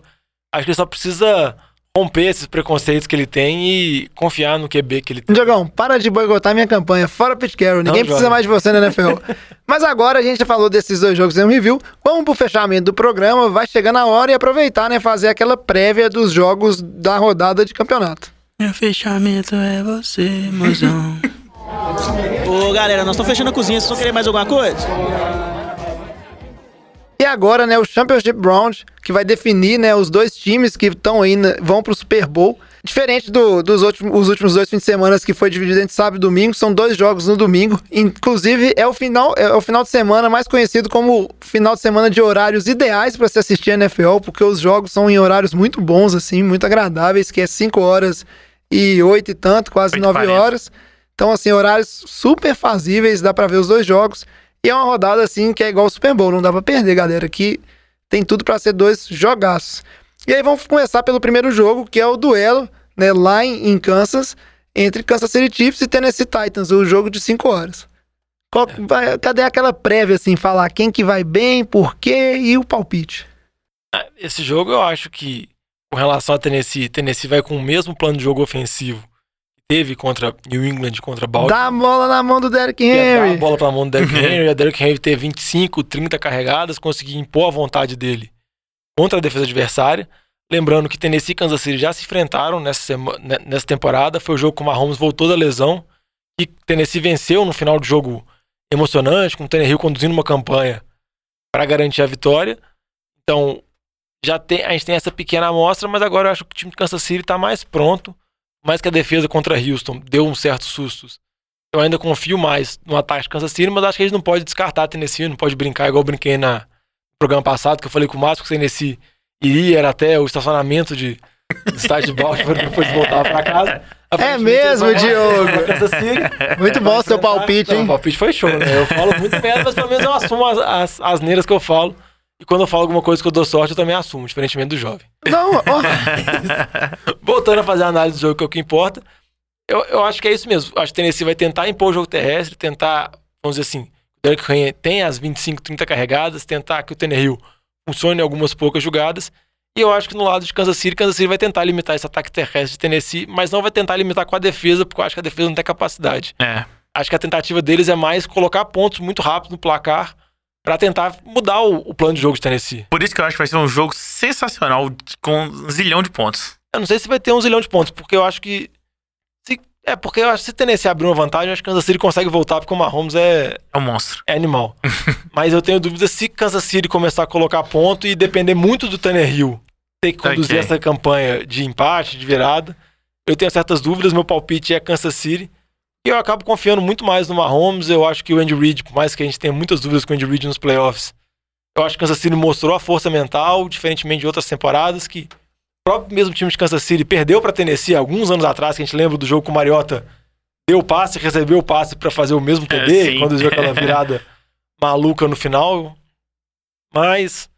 acho que ele só precisa romper esses preconceitos que ele tem e confiar no QB que ele tem. Diogão, para de boicotar minha campanha, fora Pete Carroll, ninguém Não, precisa joga. mais de você na NFL. Mas agora a gente já falou desses dois jogos em review, vamos pro fechamento do programa, vai chegando a hora e aproveitar, né, fazer aquela prévia dos jogos da rodada de campeonato. Meu fechamento é você, mozão. Ô, galera, nós estamos fechando a cozinha. Vocês vão querer mais alguma coisa? E agora, né, o Championship Round, que vai definir, né, os dois times que estão aí, né, vão pro Super Bowl. Diferente do- dos últimos, os últimos dois fins de semana que foi dividido entre sábado e domingo, são dois jogos no domingo. Inclusive, é o final, é o final de semana mais conhecido como final de semana de horários ideais para se assistir a NFL, porque os jogos são em horários muito bons, assim, muito agradáveis, que é 5 horas e 8 e tanto, quase 9 8h40. horas. Então, assim, horários super fazíveis, dá pra ver os dois jogos. E é uma rodada, assim, que é igual o Super Bowl, não dá pra perder, galera, que tem tudo pra ser dois jogaços. E aí vamos começar pelo primeiro jogo, que é o duelo, né, lá em, em Kansas, entre Kansas City Chiefs e Tennessee Titans, o jogo de 5 horas. Qual- vai- cadê aquela prévia, assim, falar quem que vai bem, por quê e o palpite? Ah, Esse jogo eu acho que, com relação a Tennessee, Tennessee vai com o mesmo plano de jogo ofensivo teve contra New England, contra Baltimore. Dá a bola na mão do Derrick é dar a Henry. bola pra mão do Derrick Henry, a Derrick Henry ter 25, 30 carregadas, conseguir impor a vontade dele contra a defesa adversária. Lembrando que Tennessee e Kansas City já se enfrentaram nessa, sema- ne- nessa temporada. Foi o jogo que o Mahomes voltou da lesão. E Tennessee venceu no final de jogo emocionante, com o Tannehill conduzindo uma campanha para garantir a vitória. Então, já tem, a gente tem essa pequena amostra, mas agora eu acho que o time de Kansas City está mais pronto. Mais que a defesa contra Houston deu uns certos sustos. Eu ainda confio mais no ataque de Kansas City, mas acho que a gente não pode descartar a Tennessee, não pode brincar igual eu brinquei na, no programa passado, que eu falei que o máximo que o Tennessee iria era até o estacionamento de, do estádio de Baltimore depois voltava para casa. Aparentemente, mesmo, Diogo? Kansas City. Muito bom seu palpite, hein? O palpite foi show, né? Eu falo muito merda, mas pelo menos eu assumo as, as, as neiras que eu falo. E quando eu falo alguma coisa que eu dou sorte, eu também assumo, diferentemente do jovem. Não, ó, Voltando a fazer a análise do jogo, que é o que importa, eu, eu acho que é isso mesmo. Acho que o Tennessee vai tentar impor o jogo terrestre, tentar, vamos dizer assim, o Derrick Henry tem as 25, 30 carregadas, tentar que o Tannehill funcione em algumas poucas jogadas. E eu acho que no lado de Kansas City, Kansas City vai tentar limitar esse ataque terrestre de Tennessee, mas não vai tentar limitar com a defesa, porque eu acho que a defesa não tem capacidade. É. Acho que a tentativa deles é mais colocar pontos muito rápido no placar pra tentar mudar o, o plano de jogo de Tennessee. Por isso que eu acho que vai ser um jogo sensacional com um zilhão de pontos. Eu não sei se vai ter um zilhão de pontos, porque eu acho que. se- é, porque eu acho que se Tennessee abrir uma vantagem, eu acho que Kansas City consegue voltar, porque o Mahomes é, É um monstro. é animal. Mas eu tenho dúvida se Kansas City começar a colocar ponto e depender muito do Tannehill ter que conduzir Ok. essa campanha de empate, de virada. Eu tenho certas dúvidas, meu palpite é Kansas City. E eu acabo confiando muito mais no Mahomes. Eu acho que o Andy Reid, por mais que a gente tenha muitas dúvidas com o Andy Reid nos playoffs, eu acho que Kansas City mostrou a força mental, diferentemente de outras temporadas, que o próprio mesmo time de Kansas City perdeu para Tennessee alguns anos atrás, que a gente lembra do jogo com o Mariota, deu o passe, recebeu o passe para fazer o mesmo É, TD, sim. quando deu aquela virada maluca no final. Mas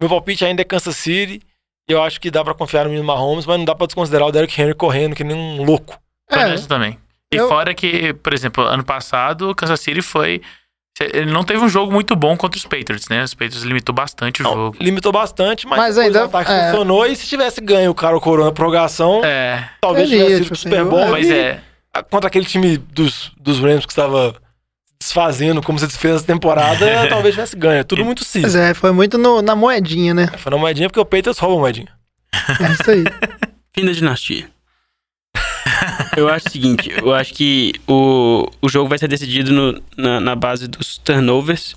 meu palpite ainda é Kansas City. E eu acho que dá pra confiar no menino Mahomes, mas não dá pra desconsiderar o Derrick Henry correndo que nem um louco. Tô É. nessa também. E Eu- fora que, por exemplo, ano passado, o Kansas City foi. Ele não teve um jogo muito bom contra os Patriots, né? Os Patriots limitou bastante o Não, jogo. limitou bastante, mas, Mas ainda- o ataque é. funcionou. E se tivesse ganho o cara o Corona prorrogação, É, talvez Teria, tivesse sido tipo Super assim, eu- mas é. Contra aquele time dos, dos Rams que estava desfazendo como se desfez essa temporada, talvez tivesse ganho. É tudo muito Pois simples. é, foi muito no- na moedinha, né? Foi na moedinha porque o Patriots rouba a moedinha. É isso aí. Fim da dinastia. Eu acho o seguinte, eu acho que o, o jogo vai ser decidido no- na, na base dos turnovers,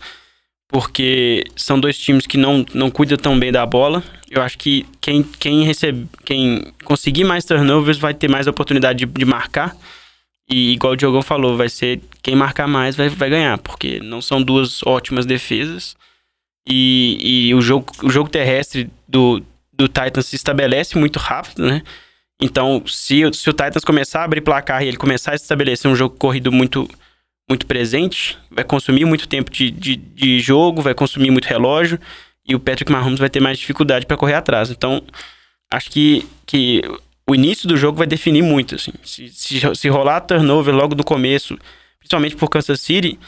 porque são dois times que não, não cuidam tão bem da bola. Eu acho que quem, quem, recebe, quem conseguir mais turnovers vai ter mais oportunidade de, de marcar. E igual o Diogão falou, vai ser quem marcar mais vai, vai ganhar, porque não são duas ótimas defesas. E, e o, jogo, o jogo terrestre do, do Titans se estabelece muito rápido, né? Então, se, o- se o Titans começar a abrir placar e ele começar a estabelecer um jogo corrido muito, muito presente, vai consumir muito tempo de, de, de jogo, vai consumir muito relógio, e o Patrick Mahomes vai ter mais dificuldade para correr atrás. Então, acho que, que o início do jogo vai definir muito, assim. Se, se, se rolar turnover logo do começo, principalmente por Kansas City,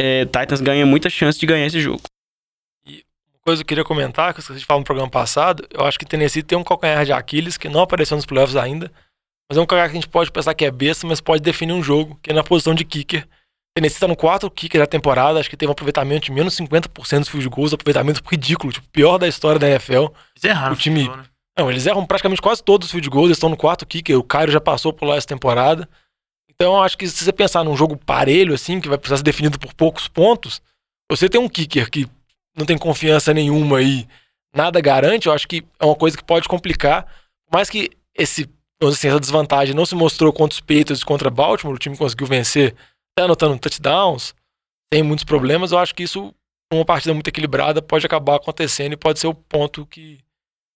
é, Titans ganha muita chance de ganhar esse jogo. Coisa que eu queria comentar, que eu esqueci de falar no programa passado, eu acho que Tennessee tem um calcanhar de Aquiles que não apareceu nos playoffs ainda, mas é um calcanhar que a gente pode pensar que é besta, mas pode definir um jogo, que é na posição de kicker. Tennessee tá no quarto kicker da temporada, acho que teve um aproveitamento de menos 50% dos field goals, aproveitamento ridículo, tipo, pior da história da NFL. Eles erraram. O time- futebol, né? Não, eles erram praticamente quase todos os field goals, eles estão no quarto kicker, o Cairo já passou por lá essa temporada. Então, eu acho que se você pensar num jogo parelho, assim, que vai precisar ser definido por poucos pontos, você tem um kicker que não tem confiança nenhuma e nada garante, eu acho que é uma coisa que pode complicar. Por mais que esse, assim, essa desvantagem não se mostrou contra os Patriots e contra Baltimore, o time conseguiu vencer, até anotando touchdowns, tem muitos problemas, eu acho que isso, uma partida muito equilibrada, pode acabar acontecendo e pode ser o ponto que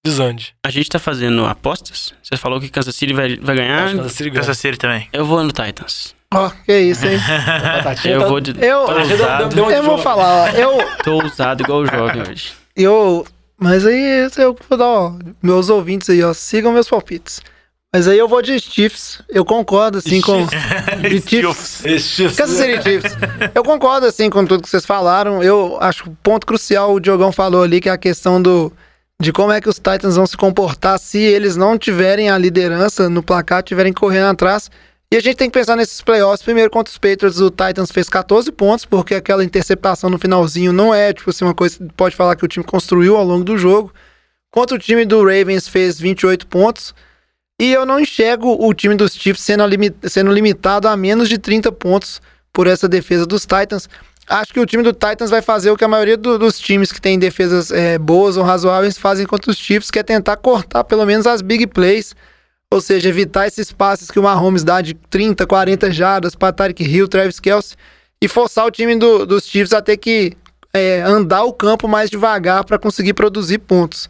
desande. A gente tá fazendo apostas. Você falou que Kansas City vai, vai ganhar. Kansas City ganha. Kansas City também. Eu vou no Titans. Ó, que isso, hein? Eu vou de. Eu, de eu vou falar, ó. Eu, Tô ousado igual o jovem hoje. eu. Mas aí eu vou dar, ó. Meus ouvintes aí, ó. Sigam meus palpites. Mas aí eu vou de Chiefs. Eu concordo, assim, com. De Chiefs. Kansas City Chiefs. Eu concordo, assim, com tudo que vocês falaram. Eu acho que o ponto crucial, o Diogão falou ali, que é a questão do de como é que os Titans vão se comportar se eles não tiverem a liderança no placar, tiverem correndo atrás. E a gente tem que pensar nesses playoffs. Primeiro, contra os Patriots, o Titans fez 14 pontos, porque aquela interceptação no finalzinho não é, tipo assim, uma coisa que pode falar que o time construiu ao longo do jogo. Contra o time do Ravens fez 28 pontos. E eu não enxergo o time dos Chiefs sendo, sendo limitado a menos de 30 pontos por essa defesa dos Titans. Acho que o time do Titans vai fazer o que a maioria do- dos times que têm defesas é, boas ou razoáveis fazem contra os Chiefs, que é tentar cortar pelo menos as big plays. Ou seja, evitar esses passes que o Mahomes dá de 30, 40 jardas para Tyreek Hill, Travis Kelce, e forçar o time do- dos Chiefs a ter que é, andar o campo mais devagar para conseguir produzir pontos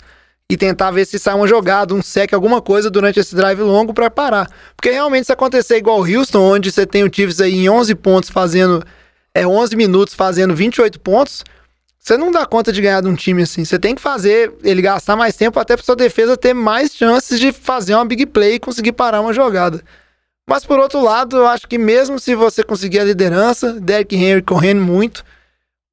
e tentar ver se sai uma jogada, um sec, alguma coisa durante esse drive longo para parar. Porque realmente se acontecer igual o Houston, onde você tem o Chiefs aí em 11 pontos fazendo é 11 minutos fazendo 28 pontos, você não dá conta de ganhar de um time assim. Você tem que fazer ele gastar mais tempo até para sua defesa ter mais chances de fazer uma big play e conseguir parar uma jogada. Mas por outro lado, eu acho que mesmo se você conseguir a liderança, Derrick Henry correndo muito,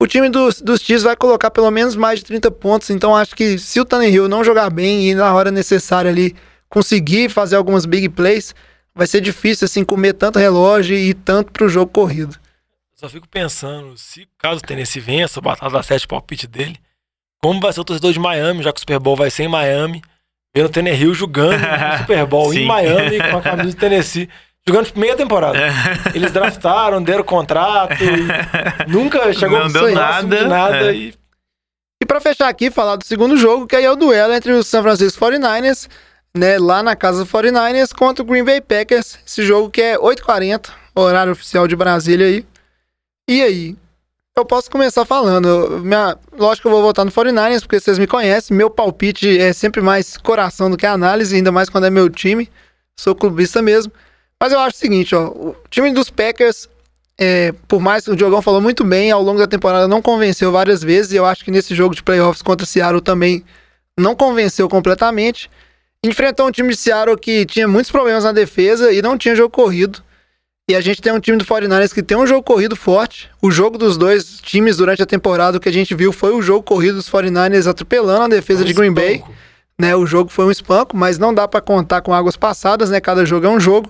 o time dos, dos Chiefs vai colocar pelo menos mais de 30 pontos. Então acho que se o Tannehill não jogar bem e na hora necessária ali conseguir fazer algumas big plays, vai ser difícil assim comer tanto relógio e tanto pro jogo corrido. Só fico pensando, se caso o Tennessee vença, o Batata dá 7 palpite dele, como vai ser o torcedor de Miami, já que o Super Bowl vai ser em Miami, vendo o Tannehill jogando no Super Bowl em. Miami com a camisa do Tennessee, jogando meia temporada. Eles draftaram, deram contrato, e nunca chegou Não deu nada, de nada é. e E pra fechar aqui, falar do segundo jogo, que aí é o duelo entre os San Francisco 49ers, né, lá na casa do 49ers, contra o Green Bay Packers. Esse jogo que é 8h40, horário oficial de Brasília aí. E aí? Eu posso começar falando. Minha, lógico que eu vou votar no 49ers, porque vocês me conhecem. Meu palpite é sempre mais coração do que análise, ainda mais quando é meu time. Sou clubista mesmo. Mas eu acho o seguinte, ó. O time dos Packers é, por mais que o Diogão falou muito bem, ao longo da temporada não convenceu várias vezes, e eu acho que nesse jogo de playoffs contra o Seattle também não convenceu completamente. Enfrentou um time de Seattle que tinha muitos problemas na defesa e não tinha jogo corrido. E a gente tem um time do 49ers que tem um jogo corrido forte. O jogo dos dois times durante a temporada, o que a gente viu foi o jogo corrido dos 49ers atropelando a defesa de Green Bay espanco. né? O jogo foi um espanco, mas não dá pra contar com águas passadas, né? Cada jogo é um jogo,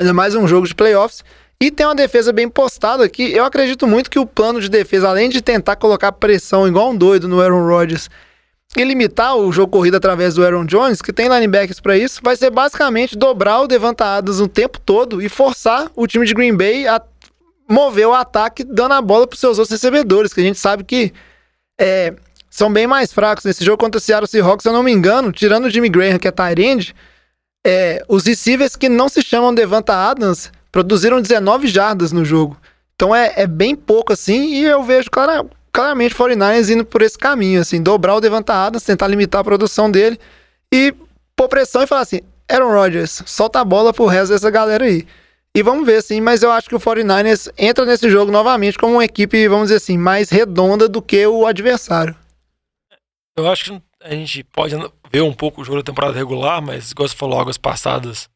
ainda mais um jogo de playoffs. E tem uma defesa bem postada que eu acredito muito que o plano de defesa, além de tentar colocar pressão igual um doido no Aaron Rodgers e limitar o jogo corrido através do Aaron Jones, que tem linebackers pra isso, vai ser basicamente dobrar o Devonta Adams o tempo todo e forçar o time de Green Bay a mover o ataque dando a bola pros seus outros recebedores, que a gente sabe que é, são bem mais fracos. Nesse jogo contra o Seattle Seahawks, se eu não me engano, tirando o Jimmy Graham, que é end, é, os receivers que não se chamam Devonta Adams produziram 19 jardas no jogo. Então é, é bem pouco assim, e eu vejo clara, claramente o 49ers indo por esse caminho, assim, dobrar o Devonta Adams, tentar limitar a produção dele e pôr pressão e falar assim, Aaron Rodgers, solta a bola pro resto dessa galera aí. E vamos ver, sim, mas eu acho que o 49ers entra nesse jogo novamente como uma equipe, vamos dizer assim, mais redonda do que o adversário. Eu acho que a gente pode ver um pouco o jogo da temporada regular, mas, igual você falou, águas passadas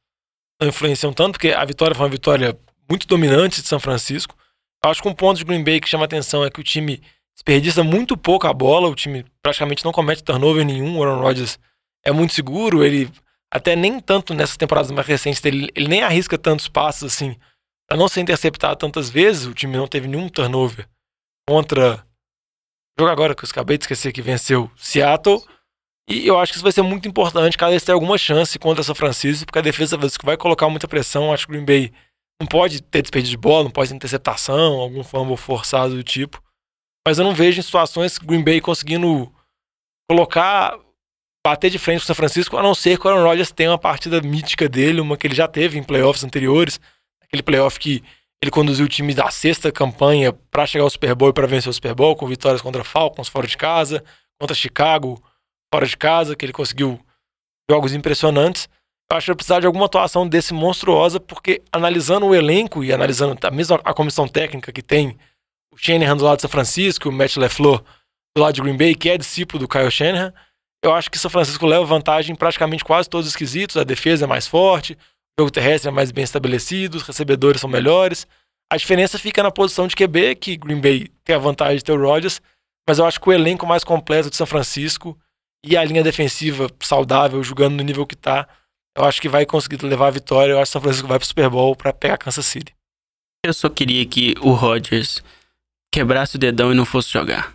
não influenciam tanto, porque a vitória foi uma vitória muito dominante de São Francisco. Eu acho que um ponto de Green Bay que chama atenção é que o time desperdiça muito pouco a bola, o time praticamente não comete turnover nenhum. O Aaron Rodgers é muito seguro, ele até nem tanto nessas temporadas mais recentes dele, ele nem arrisca tantos passos assim, para não ser interceptado tantas vezes. O time não teve nenhum turnover contra jogo agora que eu acabei de esquecer que venceu Seattle. E eu acho que isso vai ser muito importante caso eles tenham alguma chance contra São Francisco, porque a defesa vai colocar muita pressão. Acho que o Green Bay Não pode ter desperdício de bola, não pode ter interceptação, algum fumble forçado do tipo. Mas eu não vejo em situações Green Bay conseguindo colocar, bater de frente com o São Francisco, a não ser que o Aaron Rodgers tenha uma partida mítica dele, uma que ele já teve em playoffs anteriores, aquele playoff que ele conduziu o time da sexta campanha para chegar ao Super Bowl e para vencer o Super Bowl, com vitórias contra Falcons fora de casa, contra Chicago fora de casa, que ele conseguiu jogos impressionantes. Eu acho que vai precisar de alguma atuação desse monstruosa, porque analisando o elenco e analisando a mesma a comissão técnica que tem o Shanahan do lado de São Francisco, o Matt LeFleur do lado de Green Bay, que é discípulo do Kyle Shanahan, eu acho que São Francisco leva vantagem em praticamente quase todos os quesitos. A defesa é mais forte, o jogo terrestre é mais bem estabelecido, os recebedores são melhores. A diferença fica na posição de QB, que Green Bay tem a vantagem de ter o Rodgers, mas eu acho que o elenco mais completo de São Francisco e a linha defensiva saudável, jogando no nível que tá, eu acho que vai conseguir levar a vitória. Eu acho que São Francisco vai pro Super Bowl para pegar Kansas City. Eu só queria que o Rodgers quebrasse o dedão e não fosse jogar.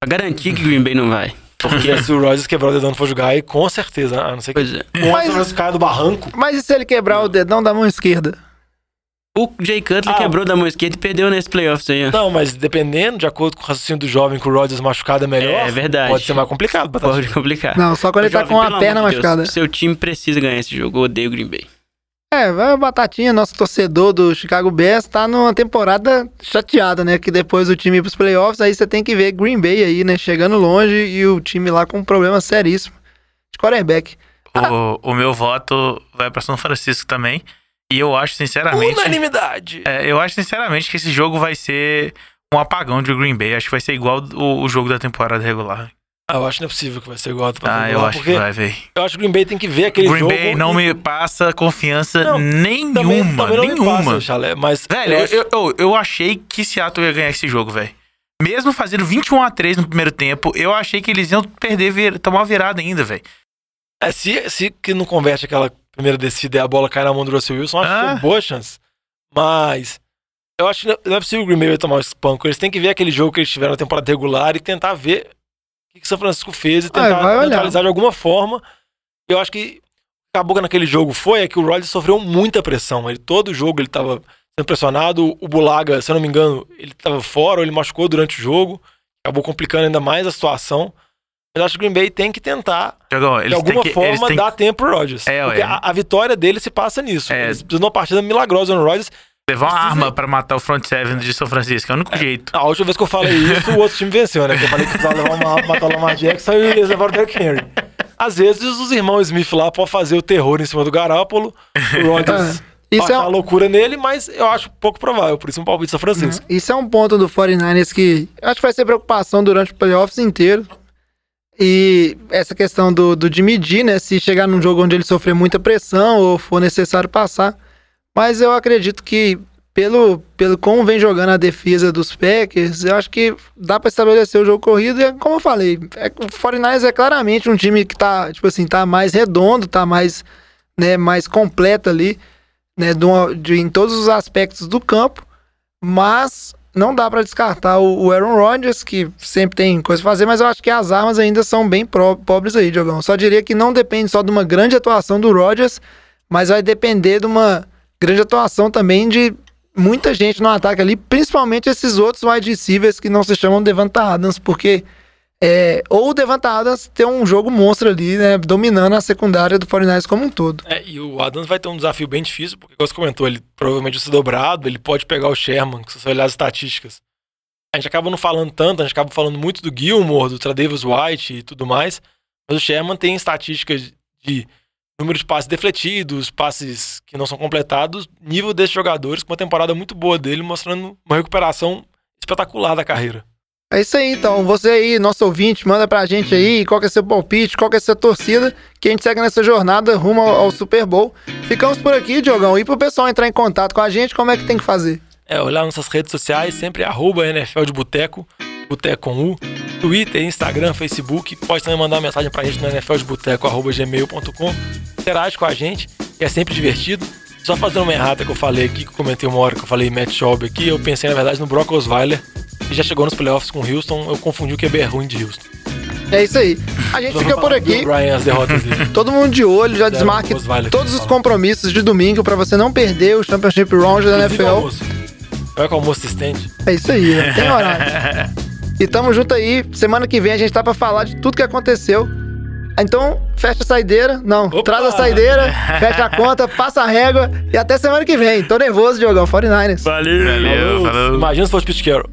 Pra garantir que Green Bay não vai. Porque se o Rodgers quebrar o dedão e não for jogar, aí com certeza, a não ser que Pois é. o Mas- Rodgers caia do barranco. Mas e se ele quebrar o dedão da mão esquerda? O Jay Cutler Ah. quebrou da mão esquerda e perdeu nesse playoffs aí, ó. Não, mas dependendo, de acordo com o raciocínio do jovem, que o Rodgers machucado é melhor, É verdade. pode ser mais complicado. pra Pode complicar. Não, só quando ele tá Jovem, com pelo a perna Deus, machucada. Seu time precisa ganhar esse jogo. Eu odeio Green Bay. É, vai o Batatinha, nosso torcedor do Chicago Bears, tá numa temporada chateada, né? Que depois do time ir pros playoffs, aí você tem que ver Green Bay aí, né? Chegando longe e o time lá com um problema seríssimo de quarterback. O, o meu voto vai pra São Francisco também. E eu acho, sinceramente. Unanimidade. É, eu acho, sinceramente, que esse jogo vai ser um apagão de Green Bay. Acho que vai ser igual o, o jogo da temporada regular. Ah, eu acho que não é possível que vai ser igual a temporada Ah, eu acho que vai, velho. eu acho que o Green Bay tem que ver aquele Green jogo. Bay não e- me passa confiança Não, nenhuma. também, também não me nenhuma. passa, Chalé, mas Velho, eu eu, eu, eu, achei que Seattle ia ganhar esse jogo, velho. Mesmo fazendo 21 a 3 no primeiro tempo, eu achei que eles iam perder, vir- tomar virada ainda, velho. É, se, se que não converte aquela primeira descida e a bola cai na mão do Russell Wilson, acho que Ah. tem boa chance. Mas eu acho que não- é possível o Green Bay vai tomar um espanco. Eles têm que ver aquele jogo que eles tiveram na temporada regular e tentar ver que, São Francisco fez e Ah, tentar olhar. neutralizar de alguma forma. Eu acho que acabou que naquele jogo foi é que o Rodgers sofreu muita pressão. Ele, todo jogo ele tava sendo pressionado. O Bulaga, se eu não me engano, ele tava fora ou ele machucou durante o jogo. Acabou complicando ainda mais a situação. Mas eu acho que o Green Bay tem que tentar Jogão, de alguma que. Eles forma têm dar tempo pro Rodgers. É, porque ué. a, a vitória dele se passa nisso. É. Eles precisam de uma partida milagrosa no Rodgers. Levar uma arma pra matar o front seven de São Francisco. É o único jeito. A última vez que eu falei isso, o outro time venceu, né? Que eu falei que precisava levar uma, matar o Lamar Jackson e eles levaram o Derrick Henry. Às vezes os irmãos Smith lá podem fazer o terror em cima do Garoppolo. O Rodgers Isso é, uma loucura nele, mas eu acho pouco provável. Por isso um palpite de São Francisco. isso é um ponto do 49ers que eu acho que vai ser preocupação durante o playoffs inteiro. E essa questão do, do de medir, né? Se chegar num jogo onde ele sofrer muita pressão ou for necessário passar. Mas eu acredito que, pelo, pelo como vem jogando a defesa dos Packers, eu acho que dá pra estabelecer o jogo corrido. E é como eu falei, é, o 49ers é claramente um time que tá, tipo assim, tá mais redondo, tá mais, né, mais completo ali, né, de uma- de- em todos os aspectos do campo. Mas não dá pra descartar o, o Aaron Rodgers, que sempre tem coisa pra fazer, mas eu acho que as armas ainda são bem pobres aí, Diogão. Só diria que não depende só de uma grande atuação do Rodgers, mas vai depender de uma grande atuação também de muita gente no ataque ali, principalmente esses outros wide receivers que não se chamam Devanta Adams, porque é, ou o Devanta Adams tem um jogo monstro ali, né, dominando a secundária do 49ers como um todo. É, e o Adams vai ter um desafio bem difícil, porque, como você comentou, ele provavelmente vai ser dobrado, ele pode pegar o Sherman, se você olhar as estatísticas. A gente acaba não falando tanto, a gente acaba falando muito do Gilmore, do Tradeus White e tudo mais, mas o Sherman tem estatísticas de número de passes defletidos, passes que não são completados, nível desses jogadores, com uma temporada muito boa dele, mostrando uma recuperação espetacular da carreira. É isso aí, então. Você aí, nosso ouvinte, manda pra gente aí qual que é seu palpite, qual que é sua torcida, que a gente segue nessa jornada rumo ao, ao Super Bowl. Ficamos por aqui, Diogão. E pro pessoal entrar em contato com a gente, como é que tem que fazer? É, olhar nossas redes sociais, sempre arroba NFL de Boteco, Boteco com U, Twitter, Instagram, Facebook. Pode também mandar uma mensagem pra gente no nfldeboteco.gmail.com. Interage com a gente, que é sempre divertido. Só fazendo uma errata que eu falei aqui, que eu comentei uma hora que eu falei Matt Schaub aqui, eu pensei na verdade no Brock Osweiler, que já chegou nos playoffs com o Houston, eu confundi o QB ruim de Houston. É isso aí. A gente fica por aqui. Ryan, as derrotas dele. Todo mundo de olho, já desmarque todos os compromissos de domingo pra você não perder o Championship Round da Inclusive NFL. almoço. Vai com o almoço assistente. É isso aí, né? tem horário. E tamo junto aí. Semana que vem a gente tá pra falar de tudo que aconteceu. Então, fecha a saideira. Não, Opa! traz a saideira, fecha a conta, passa a régua. E até semana que vem. Tô nervoso, Diogão. 49ers. Valeu, falou. Imagina se fosse Carroll.